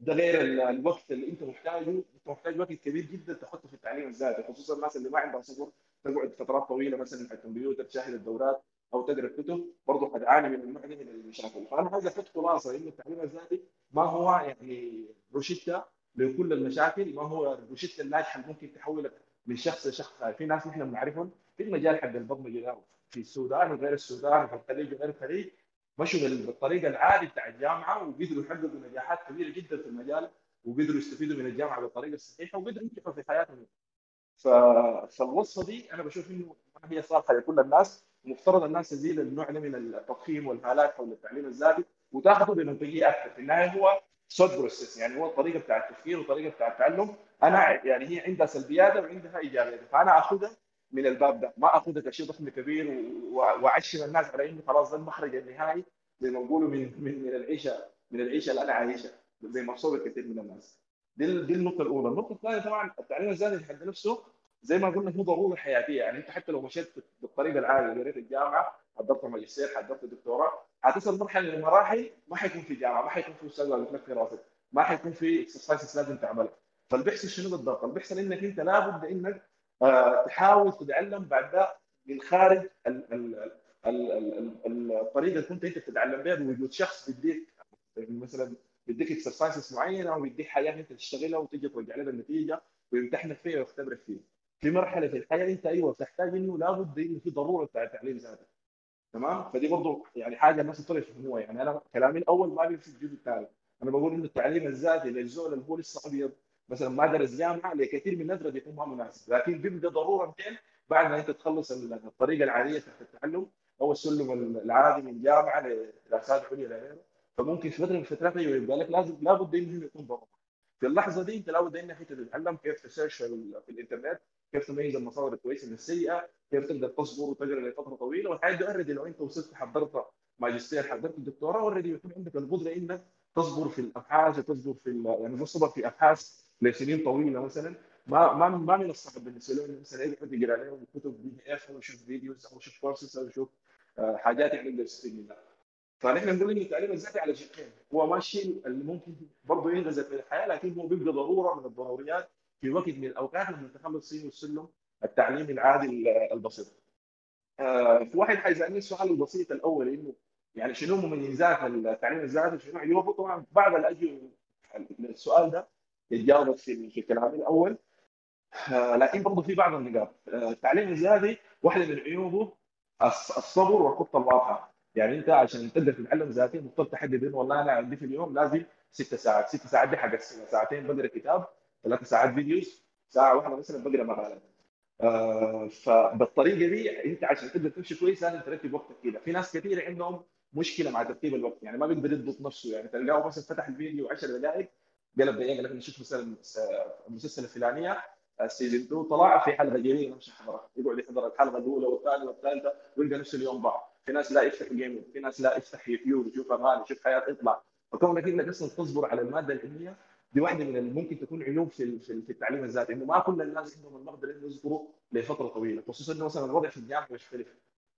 ده غير ال- الوقت اللي انت محتاجه. انت محتاج وقت كبير جدا تحطه في التعليم الذاتي خصوصا الناس اللي ما عندها صبر تقعد فترات طويلة مثلا على الكمبيوتر تشاهد الدورات أو تقرأ كتب برضه حتعاني من ده من المشاكل. فأنا عايز أحط خلاصة انه التعليم الذاتي ما هو يعني روشتة لكل المشاكل ما هو الروشتة الناجحة اللي ممكن تحولك من شخص لشخص في ناس نحن بنعرفهم. في المجال حق البرمجه ده في السودان وغير السودان وفي الخليج وغير الخليج. مشوا بال- بالطريقة العادي بتاع الجامعة وقدروا يحققوا نجاحات كبيرة جدا في المجال وقدروا يستفيدوا من الجامعة بالطريقة الصحيحة وقدروا ينجحوا في حياتهم. فالوصفه دي أنا بشوف إنه ما هي صالحة لكل الناس. ومفترض الناس تزيل النوع ده من التضخيم والهالات حول التعليم الذاتي وتاخذه بمنطقية أكثر. في النهاية هو thought process يعني هو الطريقة بتاع التفكير وطريقة بتاع التعلم. أنا يعني هي عندها سلبيات وعندها ايجابيات فأنا آخذها من الباب ده ما آخذها كشيء ضخم كبير وأعشم الناس على انه خلاص ده المخرج النهائي زي ما بيقولوا من من من العيشة من العيشة اللي أنا عايشها زي ما صور كثير من الناس. دي دي النقطة الأولى. النقطة الثانية طبعا التعليم الذاتي حد نفسه زي ما قلنا هو ضرورة حياتية. يعني أنت حتى لو مشيت بالطريقة العاديه قريت الجامعة حضرت ماجستير حضرت دكتوراه حتصل مرحله من المراحل ما حيكون في جامعة ما حيكون في في راسك ما حيكون في exercise لازم تعملها. فاللي بيحصل شنو بالضبط؟ بيحصل إنك أنت لابد إنك آه، تحاول تتعلم بعد ده من خارج ال- ال- ال- ال- ال- الطريقة اللي كنت أنت بتتعلم بها بوجود شخص بيديك مثلا بيديك exercises معينة أو بيديك حاجات أنت تشتغلها وتيجي ترجع لها النتيجه ويمتحنك فيها ويختبرك فيها. في مرحلة في الحياة أنت أيوه بتحتاج إنه لابد إنه في ضرورة بتاع التعليم ذاته. تمام؟ فدي برضه يعني حاجة الناس تطلع يفهموها يعني أنا كلامي الأول ما بيمشي الجزء الثاني. أنا بقول إنه التعليم الذاتي للزول اللي هو لسه أبيض مثلا ما درس جامعه لكثير من الناس قد يكون ما مناسب. لكن بيبقى ضروره 200 بعد ما انت تخلص الطريقة العادية بتاعت التعلم. أو السلم العادي من جامعة لدراسات عليا لغيره فممكن في فترة من الفترات أيوه يبقى لك لازم لابد إنه يكون ضروره في اللحظة دي أنت لابد إنك أنت تتعلم كيف ت search في, ال- في الإنترنت كيف تميز المصادر الكويسة من السيئة كيف تقدر تصبر وتقرا لفترة طويلة. والحاجة دي already لو أنت وصلت حضرت ماجستير حضرت الدكتوراه already يكون عندك القدرة إنك تصبر في الأبحاث وتصبر في يعني تصبر في أبحاث لسنين طويلة مثلا. ما ما ما من الصعب بالنسبة له مثلا يقعد يقرأ عليهم كتب PDF أو يشوف videos أو يشوف كورسز أو يشوف آه، حاجات يقدر يستفيد منها. فنحن نقول ان التعليم الذاتي على شقين هو ما الشيء اللي ممكن برضه ينغزل في الحياة لكن هو بيبقى ضرورة من الضروريات في وقت من الأوقات لما تخلص فيه السلم التعليمي العادي ال- البسيط. آه، في واحد حيسألني السؤال البسيط الأول إنه يعني شنو مميزات التعليم الذاتي؟ شنو عيوبه؟ طبعا بعد الأجوبة. السؤال ده يتجاوب في في كلامي الأول. آه، لكن برضه في بعض النقاط. آه، التعليم الذاتي واحدة من عيوبه الص- الصبر والخطة الواضحة. يعني أنت عشان تقدر تتعلم ذاتي مضطر تحدد إنه والله أنا عندي في اليوم لازم ست ساعات. ست ساعات دي حقسمها ساعتين بقرأ كتاب ثلاث ساعات فيديوز ساعة واحدة مثلا بقرأ مقالات آه، فبالطريقة دي أنت عشان تقدر تمشي كويس لازم ترتب وقتك كده. في ناس كثير عندهم مشكلة مع ترتيب الوقت. يعني ما بيقدر يضبط نفسه. يعني تلقاه مثلا فتح الفيديو 10 دقائق قلب دقيقه لكن نشوف مثلا المسلسل الفلانية ال season 2 طلع في حلقة جديده نمشي حضرها. يقعد يحضر الحلقة الأولى والثانية والثالثة ويلقى نفس اليوم ضاع. في ناس لا يفتح gaming في ناس لا يفتح يوتيوب يشوف أغاني يشوف حياة يطلع. فكونك إنك أصلا تصبر على المادة العلمية دي واحدة من ممكن تكون عيوب في في ال- في التعليم الذاتي إنه ما كل الناس عندهم المقدره انه يصبروا لفترة طويلة خصوصا إنه مثلا الوضع في الجامعة يختلف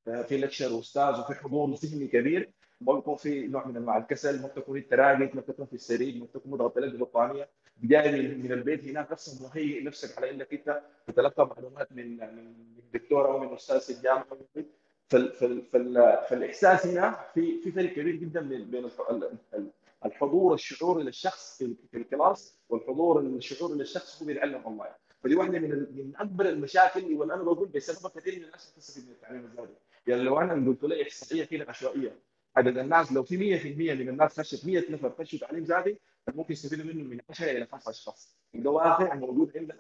آه، في lecture وأستاذ وفي حضور ذهني كبير ما بيكون في نوع من أنواع الكسل ما بتكون انت راقد ما بتكون في السرير ما بتكون متغطي لك بطانيه جاي من البيت هناك أصلا مهيئ نفسك على إنك أنت تتلقى معلومات من من دكتور أو من أستاذ في الجامعة فال فال فال فالإحساس هنا في في فرق كبير جدا بين بين الح- ال- ال- الحضور الشعوري للشخص في في ال class والحضور الشعوري للشخص هو بيتعلم اونلاين فدي واحدة من من أكبر المشاكل وأنا بقول بسببها كثير من الناس بتستفيد من التعليم الذاتي. يعني لو أنا قلت لي إحصائية كده عشوائية عدد الناس لو في 100% من الناس خشت 100 نفر خشوا تعليم ذاتي ممكن يستفيدوا منه من 10 إلى 5 أشخاص. ده واقع موجود عندنا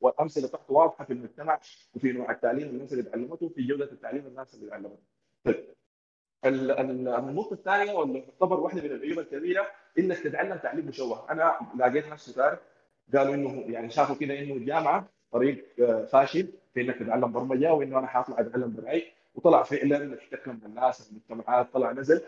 والأمثلة بتاعته واضحة في المجتمع وفي نوع التعليم الناس اللي تعلمته في جودة التعليم الناس اللي تعلمته. طيب ال- ال- النقطة الثانية واللي تعتبر واحدة من العيوب الكبيرة إنك تتعلم تعليم مشوه، أنا لقيت ناس كتار قالوا إنه يعني شافوا كده إنه الجامعة طريق آه، فاشل في إنك تتعلم برمجة وإنه أنا حاطلع أتعلم برعي وطلع فعلا احتك من الناس المجتمعات طلع نزل.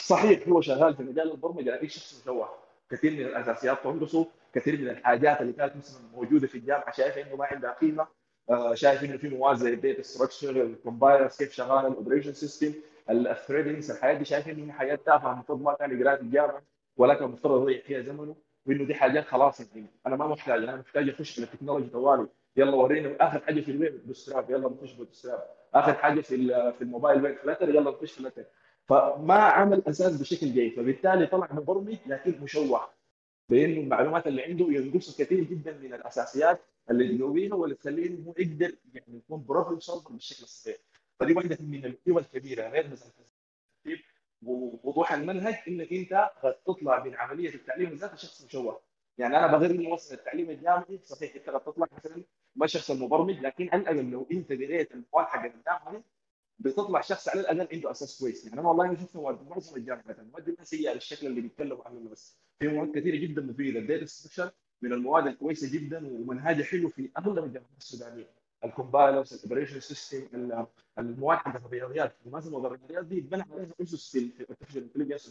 صحيح هو شغال في مجال البرمجة لكن شخص مشوه كثير من الأساسيات تنقصه كثير من الحاجات اللي كانت مثلا موجودة في الجامعة شايف إنه ما عندها قيمة. آه، شايف إنه في مواد زي ال data structure ال compilers كيف شغال ال operation system ال threadings الحاجات دي شايف إنه حاجات تافهة المفروض ما كان يقرأها في الجامعة ولكن المفترض يضيع فيها زمنه وإنه دي حاجات خلاص يعني أنا ما محتاج أنا محتاج أخش في ال technology طوالي. يلا ورينا آخر حاجة في ال web Bootstrap يلا نخش Bootstrap آخر حاجة في في ال mobile web Flutter يلا نخش Flutter فما عمل أساس بشكل جيد. فبالتالي طلع مبرمج لكن مشوه بأنه المعلومات اللي عنده ينقصه كثير جدا من الأساسيات اللي تقويها واللي تخليه إنه يقدر يعني يكون problem solver بالشكل الصحيح فدي واحدة من القوى الكبيرة غير مثلا ووضوح المنهج إنك أنت تطلع من عملية التعليم الذاتي شخص مشوه. يعني أنا بغير انه مثلا التعليم الجامعي صحيح أنت قد تطلع مثلا ما شخص المبرمج لكن على الاقل لو أنت قريت المواد حق الجامعة بتطلع شخص على الأقل عنده أساس كويس. يعني أنا والله شفت مواد معظم الجامعات المواد دي سيئة بالشكل اللي بيتكلموا عنه بس في مواد كثيرة جدا مفيدة. ال data structure من المواد الكويسة جدا ومنهجها حلو في أغلب الجامعات السودانية. ال compilers ال operation system المواد حقت الرياضيات. ومعظم الرياضيات دي يتبنى عليها اسس في ال artificial intelligence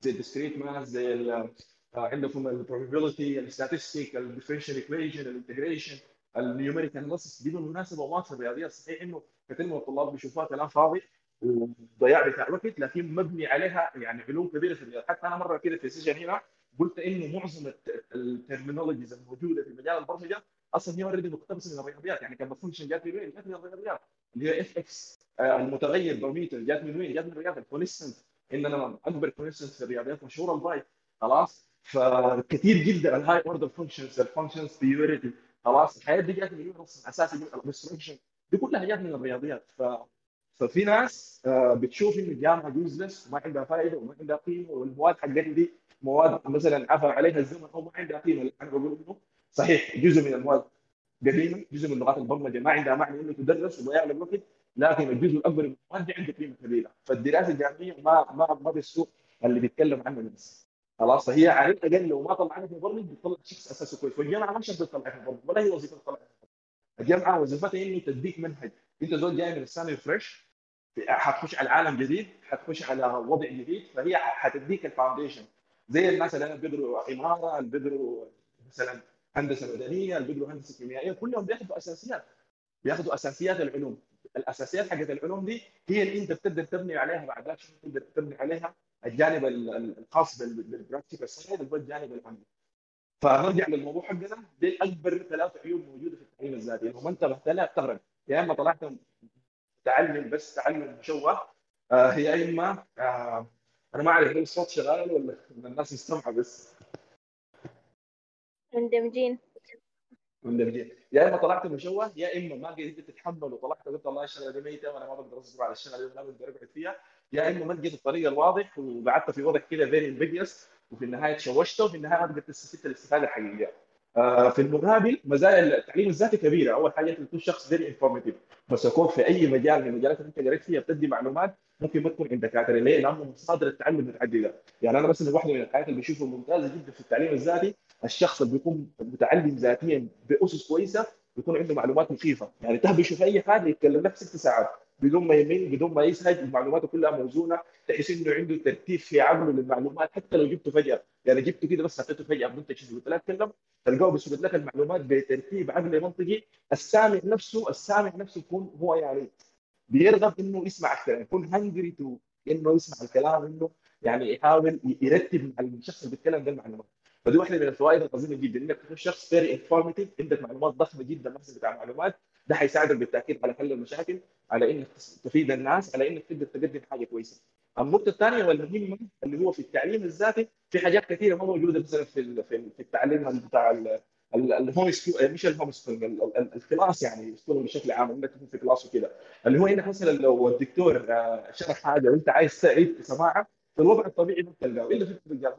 زي ال discrete math زي عندكم البروبابيلتي الستاتستيك الديفرنشال ايكويشن الانتجريشن النيوميريك اناليسيس دي بالمناسبة وما في الرياضيات صحيح إنه كثير من الطلاب بيشوفوها كلام فاضي وضياع بتاع وقت لكن مبني عليها يعني علوم كبيرة في الرياضيات حتى أنا مرة كده في session هنا قلت إنه معظم ال terminologies الموجودة في مجال البرمجة أصلا هي already مقتبسة من الرياضيات. يعني كان function جات من وين؟ جات من الرياضيات. اللي هي f x المتغير parameter جات من وين؟ جات من الرياضيات ال constant إن أنا اكبر constant في الرياضيات مشهورة ال pi خلاص. فكثير جدا ال high order functions ال functions purity خلاص الحياة دي جات من أصلا اساسي من ال restriction دي كلها جات من الرياضيات. ف ففي ناس آه، بتشوف انه الجامعة useless وما عندها فائده وما عندها قيمة والمواد حقتي دي مواد مثلا عفى عليها الزمن أو ما عندها قيمة. أنا بقول إنه صحيح جزء من المواد قديمة جزء من لغات البرمجة ما عندها معنى إنه تدرس وضياع الوقت لكن الجزء الأكبر من المواد دي عنده قيمة كبيرة. فالدراسة الجامعية ما ما ما بالسوء اللي بيتكلم عنه الناس. خلاص فهي على الاقل لو ما طلعنا في مبرمج بتطلع شخص أساسه كويس. والجامعة ما شرط تطلع في مبرمج ولا هي وظيفة تطلع الجامعة وظيفتها إنه تديك منهج. أنت زول جاي من الثانوي fresh حتخش على عالم جديد حتخش على وضع جديد فهي حتديك ال foundation زي الناس اللي بيدرسوا عماره اللي بيدرسوا مثلا هندسة مدنية اللي بيدروا هندسة كيميائية كلهم بياخذوا أساسيات. بياخذوا أساسيات العلوم. الأساسيات حقت العلوم دي هي اللي أنت بتقدر تبني عليها بعد ذلك تقدر تبني عليها الجانب الخاص بال practical side اللي هو الجانب العملي. فنرجع للموضوع حقنا. دي أكبر ثلاث عيوب موجودة في التعليم الذاتي. إنه ما انتبهت لها بتغرق. يا إما طلعت تعلم بس تعلم مشوه آه هي إما آه أنا ما أعرف هل الصوت شغال ولا الناس مستمعه بس. مندمجين. مندمجين. يا إما طلعت مشوه يا إما ما قدرت تتحمل وطلعت قلت والله الشغله دي ميتة وأنا ما بقدر أصبر على الشغله دي ولا بقدر اقعد فيها. يا اما ما لقيت الطريقة الواضح وقعدت في وضع كده very ambiguous وفي النهاية تشوشت وفي النهاية ما قدرت تستفيد الاستفادة الحقيقية. آه في المقابل مزايا التعليم الذاتي كبيره، أول حاجة أنت تكون شخص very informative بس يكون في أي مجال من المجالات اللي أنت قريت فيها بتدي معلومات ممكن ما تكون عند دكاتره ليه؟ لأنه مصادر التعلم متعدده، يعني أنا مثلا واحدة من الحاجات اللي بشوفها ممتازة جدا في التعليم الذاتي الشخص اللي بيكون متعلم ذاتيا بأسس كويسة بيكون عنده معلومات مخيفة، يعني تهبشه في أي حاجة يتكلم لك ست ساعات. بدون ما يمل بدون ما يسهج معلوماته كلها موزونة تحس إنه عنده ترتيب في عقله للمعلومات. حتى لو جبته فجأة يعني جبته كده بس حطيته فجأة تجهيز قلت له اتكلم تلقاه بيسرد لك المعلومات بترتيب عقلي منطقي. السامع نفسه السامع نفسه يكون هو يعني بيرغب إنه يسمع أكثر يكون hungry to إنه يسمع الكلام إنه يعني يحاول يرتب الشخص اللي بيتكلم ده المعلومات. فدي واحدة من الفوائد العظيمة جدا إنك تكون شخص very informative عندك معلومات ضخمة جدا مثلا بتاع معلومات. ده حيساعدك بالتأكيد على حل المشاكل على إنك تفيد الناس على إنك تقدر تقدم حاجة كويسة. النقطة الثانية والمهمة اللي هو في التعليم الذاتي في حاجات كثيرة ما موجودة مثلا في في التعليم بتاع ال home school مش ال home ال class يعني بشكل عام إنك تكون في class وكده. اللي هو إنك مثلا لو الدكتور شرح حاجة وأنت عايز تعيد سماعها في الوضع الطبيعي ما بتلقاه إلا في الرجال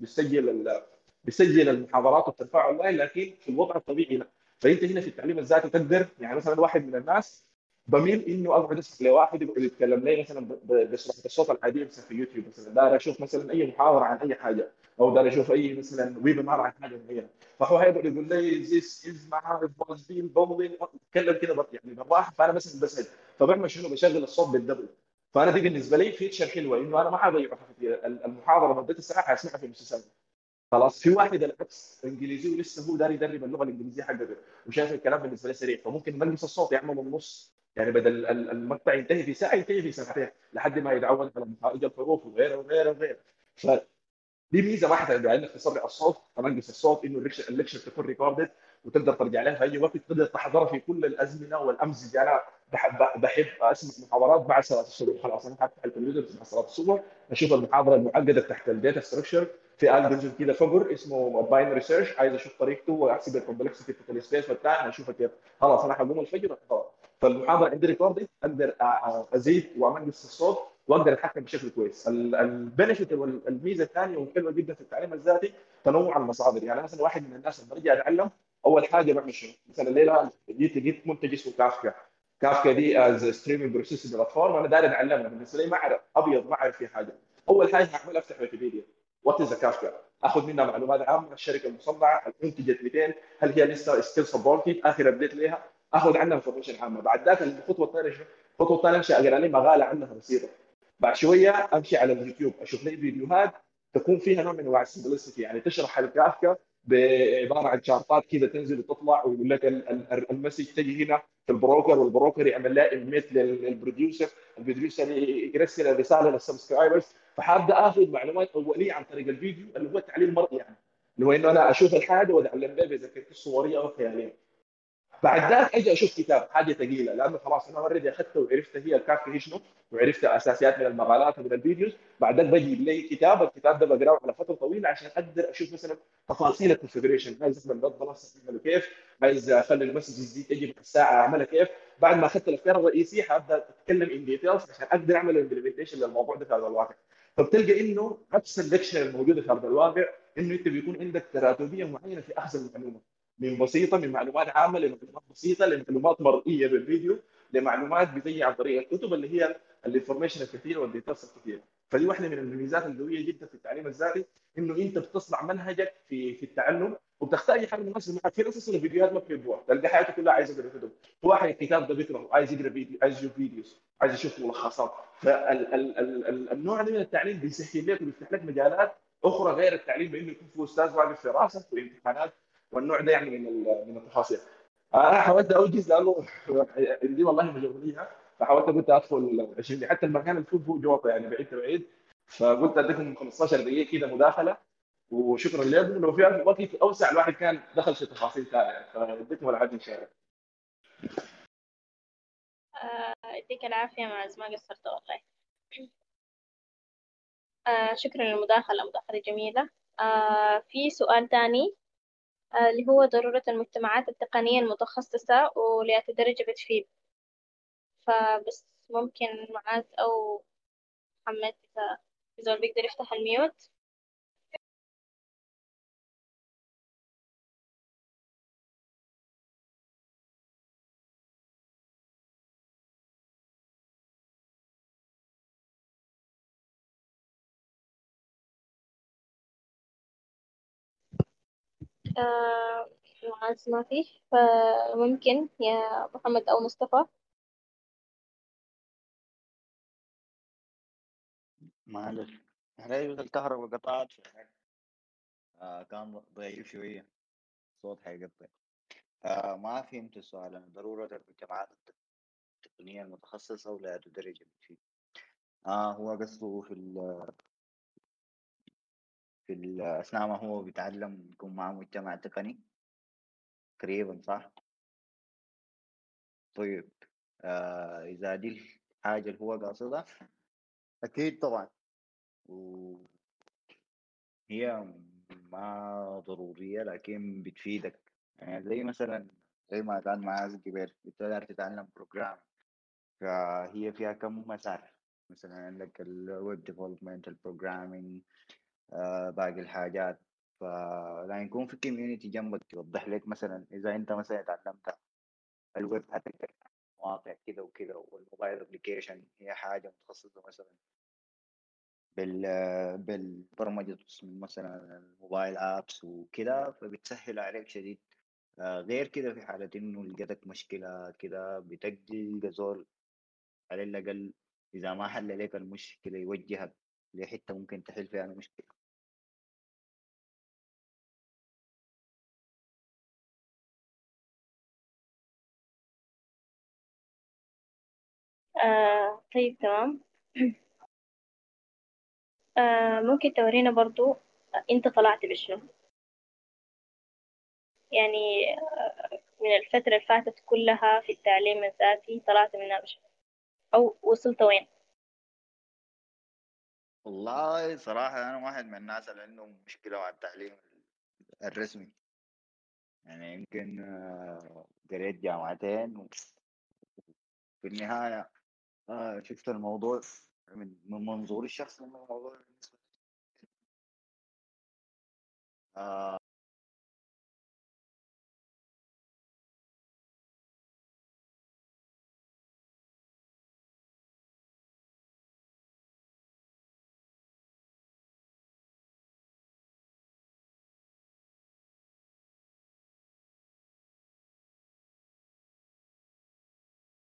بتسجل بتسجل المحاضرات وبترفعها اونلاين لكن في الوضع الطبيعي لا. فانت هنا في التعليم الذاتي تقدر يعني مثلا واحد من الناس بميل إنه أقعد أسمع لواحد يقعد يتكلم. لي مثلا بصوره الصوت العاديه مثلا في يوتيوب مثلا؟ دار أشوف مثلا أي محاضره عن أي حاجة أو دار أشوف أي مثلا ويبنار عن حاجة معينة. فهو هيقعد يقول لي ذيس از مع بوزبين بولين يتكلم كده يعني بالراحه فأنا مثلا بسعد فبعمل شنو؟ بشغل الصوت بالدبل فأنا دي بالنسبة لي فيتشر حلوة إنه أنا ما حضيعها المحاضرة مدتها ساعة حاسمعها في نص ساعة. خلاص في واحد العكس إنجليزي ولسه هو داري يدرب اللغة الإنجليزية حقته وشايف الكلام بالنسبة له سريع فممكن مجلس الصوت يعمل النص. يعني بدل المقطع ينتهي في ساعة ينتهي في ساعتين لحد ما يتعود على مخارج الحروف وغيره وغيره وغيره. ف دي ميزة واحدة انك تسرع الصوت تنقص الصوت إنه ال lecture تكون recorded وتقدر ترجع لها. في أي وقت تقدر تحضرها في كل الأزمنة والامزجه أنا بحب بحب أسمع محاضرات بعد صلاة الصبح. خلاص أنا هفتح الكمبيوتر بعد صلاة الصبح أشوف المحاضرة المعقدة حقت ال data structure في algorithm كده فقر اسمه binary search عايز أشوف طريقته وأحسب ال complexity في ال space بتاعي اشوفها كيف خلاص أنا هقوم الفجر. خلاص. فالمحاضرة عندي recording أقدر أزيد وانقص الصوت وأقدر أتحكم بشكل كويس. ال benefit والميزه الثانية والحلوه جدا في التعليم الذاتي تنوع المصادر. يعني مثلا واحد من الناس لما رجع اتعلم أول حاجة بعمل شنو؟ مثلا الليلة جيت لقيت منتج اسمه Kafka Kafka دي is streaming process platform وأنا داير اتعلمها بالنسبة لي ما أعرف. أبيض ما أعرف في حاجة. أول حاجة هعمل أفتح ويكيبيديا. what is Kafka آخذ منها معلومات عامة. الشركة المصنعة أنتجت 200 هل هي لسه still supported آخر update لها آخذ عنها information عامة. بعد ذاك الخطوه الثانية شنو؟ الخطوه الثانية امشي أقرأ لي مقالة عنها بسيطة. بعد شوية أمشي على اليوتيوب. أشوف لي فيديوهات تكون فيها نوع من أنواع ال simplicity يعني تشرح الكافكا بعبارة عن شارتات كده تنزل وتطلع ويقول لك ال message تجي هنا في ال broker وال broker يعمل لها emit لل producer ال producer يرسل الرسالة لل subscribers فحابدا اخذ معلومات اوليه عن طريق الفيديو اللي هو التعليم المرئي يعني اللي هو انه أنا أشوف الحاجة واتعلم بها اذا كانت صوريه أو خياليه. بعد ذاك أجي أشوف كتاب حاجة ثقيله لأنه خلاص أنا already اخذته وعرفت هي الكافي هي شنو وعرفت اساسيات من المقالات ومن ال videos. بعد ذاك بجيب لي كتاب الكتاب ده بقراه على فتره طويله عشان أقدر أشوف مثلا تفاصيل ال configuration عايز publish اعمله كيف عايز اخلي ال messages دي تجي في الساعة اعملها كيف. بعد ما اخذت الافكار الرئيسيه حابدا اتكلم in details عشان أقدر اعمل implementation للموضوع ده في ارض الواقع فبتلقى إنه عكس ال lecture الموجودة في ارض الواقع إنه أنت بيكون عندك تراتبية معينة في اخذ المعلومه من بسيطة من معلومات عامة لمعلومات بسيطة لمعلومات مرئية بالفيديو لمعلومات بتجي عن طريق الكتب اللي هي ال information الكثير وال details الكثير فدي واحدة من الميزات القوية جدا في التعليم الذاتي إنه أنت بتصنع منهجك في في التعلم وبتختار أي حاجة مناسبه معك في ناس أصلا الفيديوهات ما بيحبوها تلقى حياته كلها عايز يقرا كتب واحد الكتاب ده بيكرهه عايز يقرأ فيديو عايز يشوف videos عايز يشوف ملخصات. فالنوع ده من التعليم بيسهل لك وبيفتح لك مجالات أخرى غير التعليم بانه يكون في أستاذ واقف في راسك وامتحانات والنوع ده يعني من من التفاصيل. أنا حاولت اوجز لأنه دي والله مجربيها فحاولت قلت أدخل حتى المكان اللي فيه جوطه يعني بعيد بعيد. فقلت اديكم 15 دقيقة كده مداخلة. وشكرا لكم لو في وقت أوسع الواحد كان دخل في تفاصيل ثانية. فاديكم العافيه ان شاء الله يديك العافية معز ما قصرت والله. آه شكرا للمداخلة. مداخلة جميلة. آه في سؤال تاني آه اللي هو ضرورة المجتمعات التقنية المتخصصة وليات درجة بتفيد. فبس ممكن معاذ أو محمد إذا بيقدر يفتح الميوت. آه معاذ ما فيه فممكن يا محمد أو مصطفى. معلش. إحنا الكهرباء قطعت آه كان ضعيف شوية. الصوت حيقطع آه ما فهمت السؤال. أنا ضرورة المجتمعات التقنية المتخصصة ولا تدرج فيه آه هو قصده في ال في أثناء ما هو بيتعلم يكون معه مجتمع تقني. تقريبا صح؟ طيب آه إذا دي الحاجة اللي هو قاصدها. أكيد طبعا. وهي ما ضرورية لكن بتفيدك. يعني زي مثلا زي ما كان معاذ قبل بتقدر تتعلم بروجرام فهي فيها كم مسار؟ مثلا عندك ال web development ال programming باقي الحاجات. فلا يكون في community جنبك توضح لك مثلا إذا أنت مثلا تعلمت الويب هتقدر مواقع كده وكده وال mobile application هي حاجة متخصصة مثلا بال بالبرمجة مثلا ال mobile apps وكده فبتسهل عليك شديد. آه، غير كده في حالة إنه لقيتك مشكلة كده بتلقى زول على الأقل إذا ما حل لك المشكلة يوجهك لحتة ممكن تحل فيها المشكلة. آه طيب تمام. آه ممكن تورينا برضو آه، انت طلعت بشنو؟ يعني آه، من الفترة اللي فاتت كلها في التعليم الذاتي طلعت منها بشنو؟ أو وصلت وين؟ والله صراحة أنا واحد من الناس اللي عندهم مشكلة مع التعليم الرسمي. يعني يمكن آه، قريت جامعتين وفي النهاية آه، شفت الموضوع من من منظوري الشخصي إنه الموضوع بالنسبة لي. آه،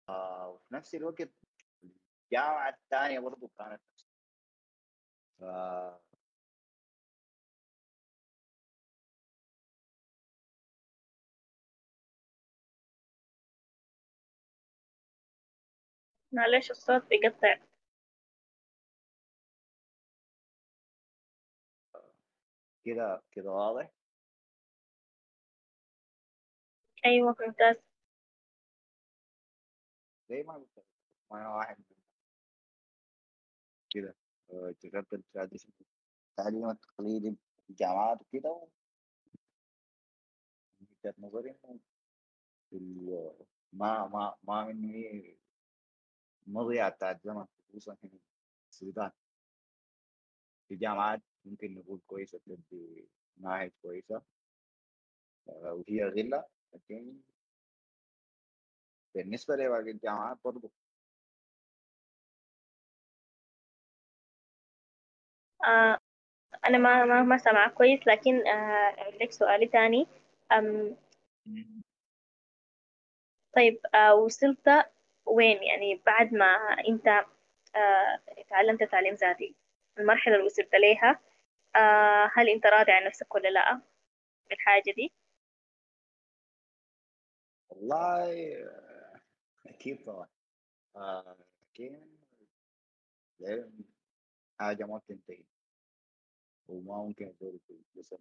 آه، وفي نفس الوقت الجامعة الثانية برضه كانت ف معلش الصوت بيقطع كده كده واضح؟ أيوه ممتاز. زي ما قلت أنا واحد. كده آه، جربت التراديشن التعليم التقليدي في الجامعات وكده وجهة نظري إنه ما ما ما مني مضيعة بتاعت زمن خصوصا هنا في السودان. في جامعات ممكن نقول كويسة تدي مناهج كويسة آه، وهي غلة لكن بالنسبة لباقي الجامعات برضو آه أنا ما ما ما سامعة كويس لكن آه عندك سؤالي تاني. أم طيب آه وصلت وين؟ يعني بعد ما أنت تعلمت تعليم ذاتي المرحلة اللي وصلت ليها هل أنت راضي عن نفسك ولا لأ؟ بالحاجة دي؟ والله أكيد طبعا. آه، حاجة ما بتنتهي وما ممكن تزول بسبب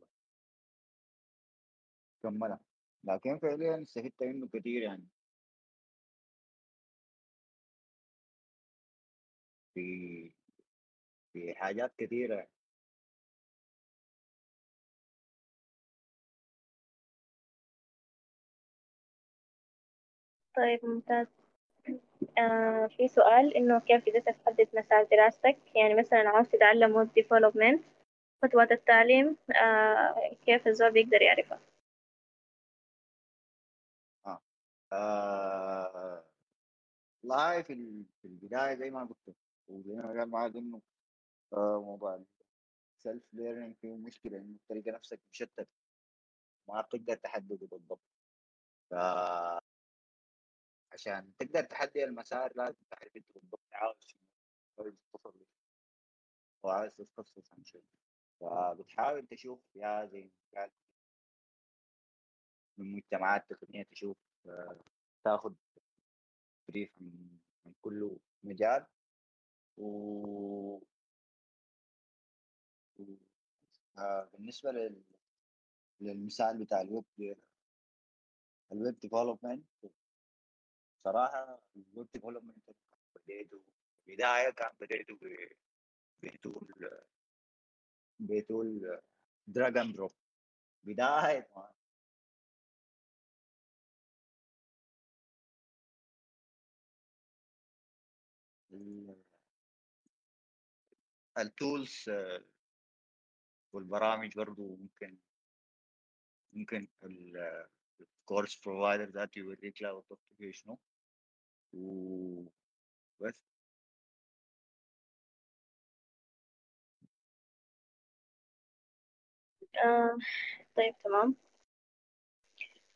كملها لكن فعليا استفدت منه كثير يعني. في في حاجات كثيرة طيب ممتاز. آه في سؤال إنه كيف قدرت تحدد مسار دراستك يعني مثلا عاوز تتعلم web development خطوات التعليم آه كيف الزول بيقدر يعرفها آه. آه. والله في ال- في البداية زي ما قلت لك، وزي ما قال معاذ إنه آه موضوع ال self learning فيه مشكلة إنه تلقى نفسك مشتت ما بتقدر تحدده بالضبط فعشان تقدر تحدد المسار لازم تعرف أنت بالضبط عاوز شنو. عاوز تصل وعاوز تتخصص عن شنو. فبتحاول تشوف يا زي ما قال من مجتمعات تقنية تشوف تاخذ brief من كل مجال. و بالنسبة لل... للمثال بتاع ال web ال web development صراحة ال web development بديته بداية كان بديته ب tool ب tool drag and drop بداية ما. ال- ال tools والبرامج برضو ممكن ممكن ال course provider ذاته يوريك لا بالضبط شنو. وبس. آه طيب تمام.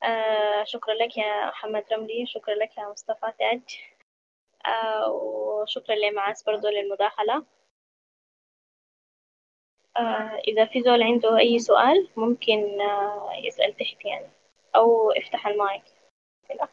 آه شكرا لك يا محمد رملي شكرا لك يا مصطفى تاج آه وشكرا لمعاذ برضو للمداخلة. آه إذا في زول عنده أي سؤال ممكن آه يسأل تحت يعني أو افتح المايك. كده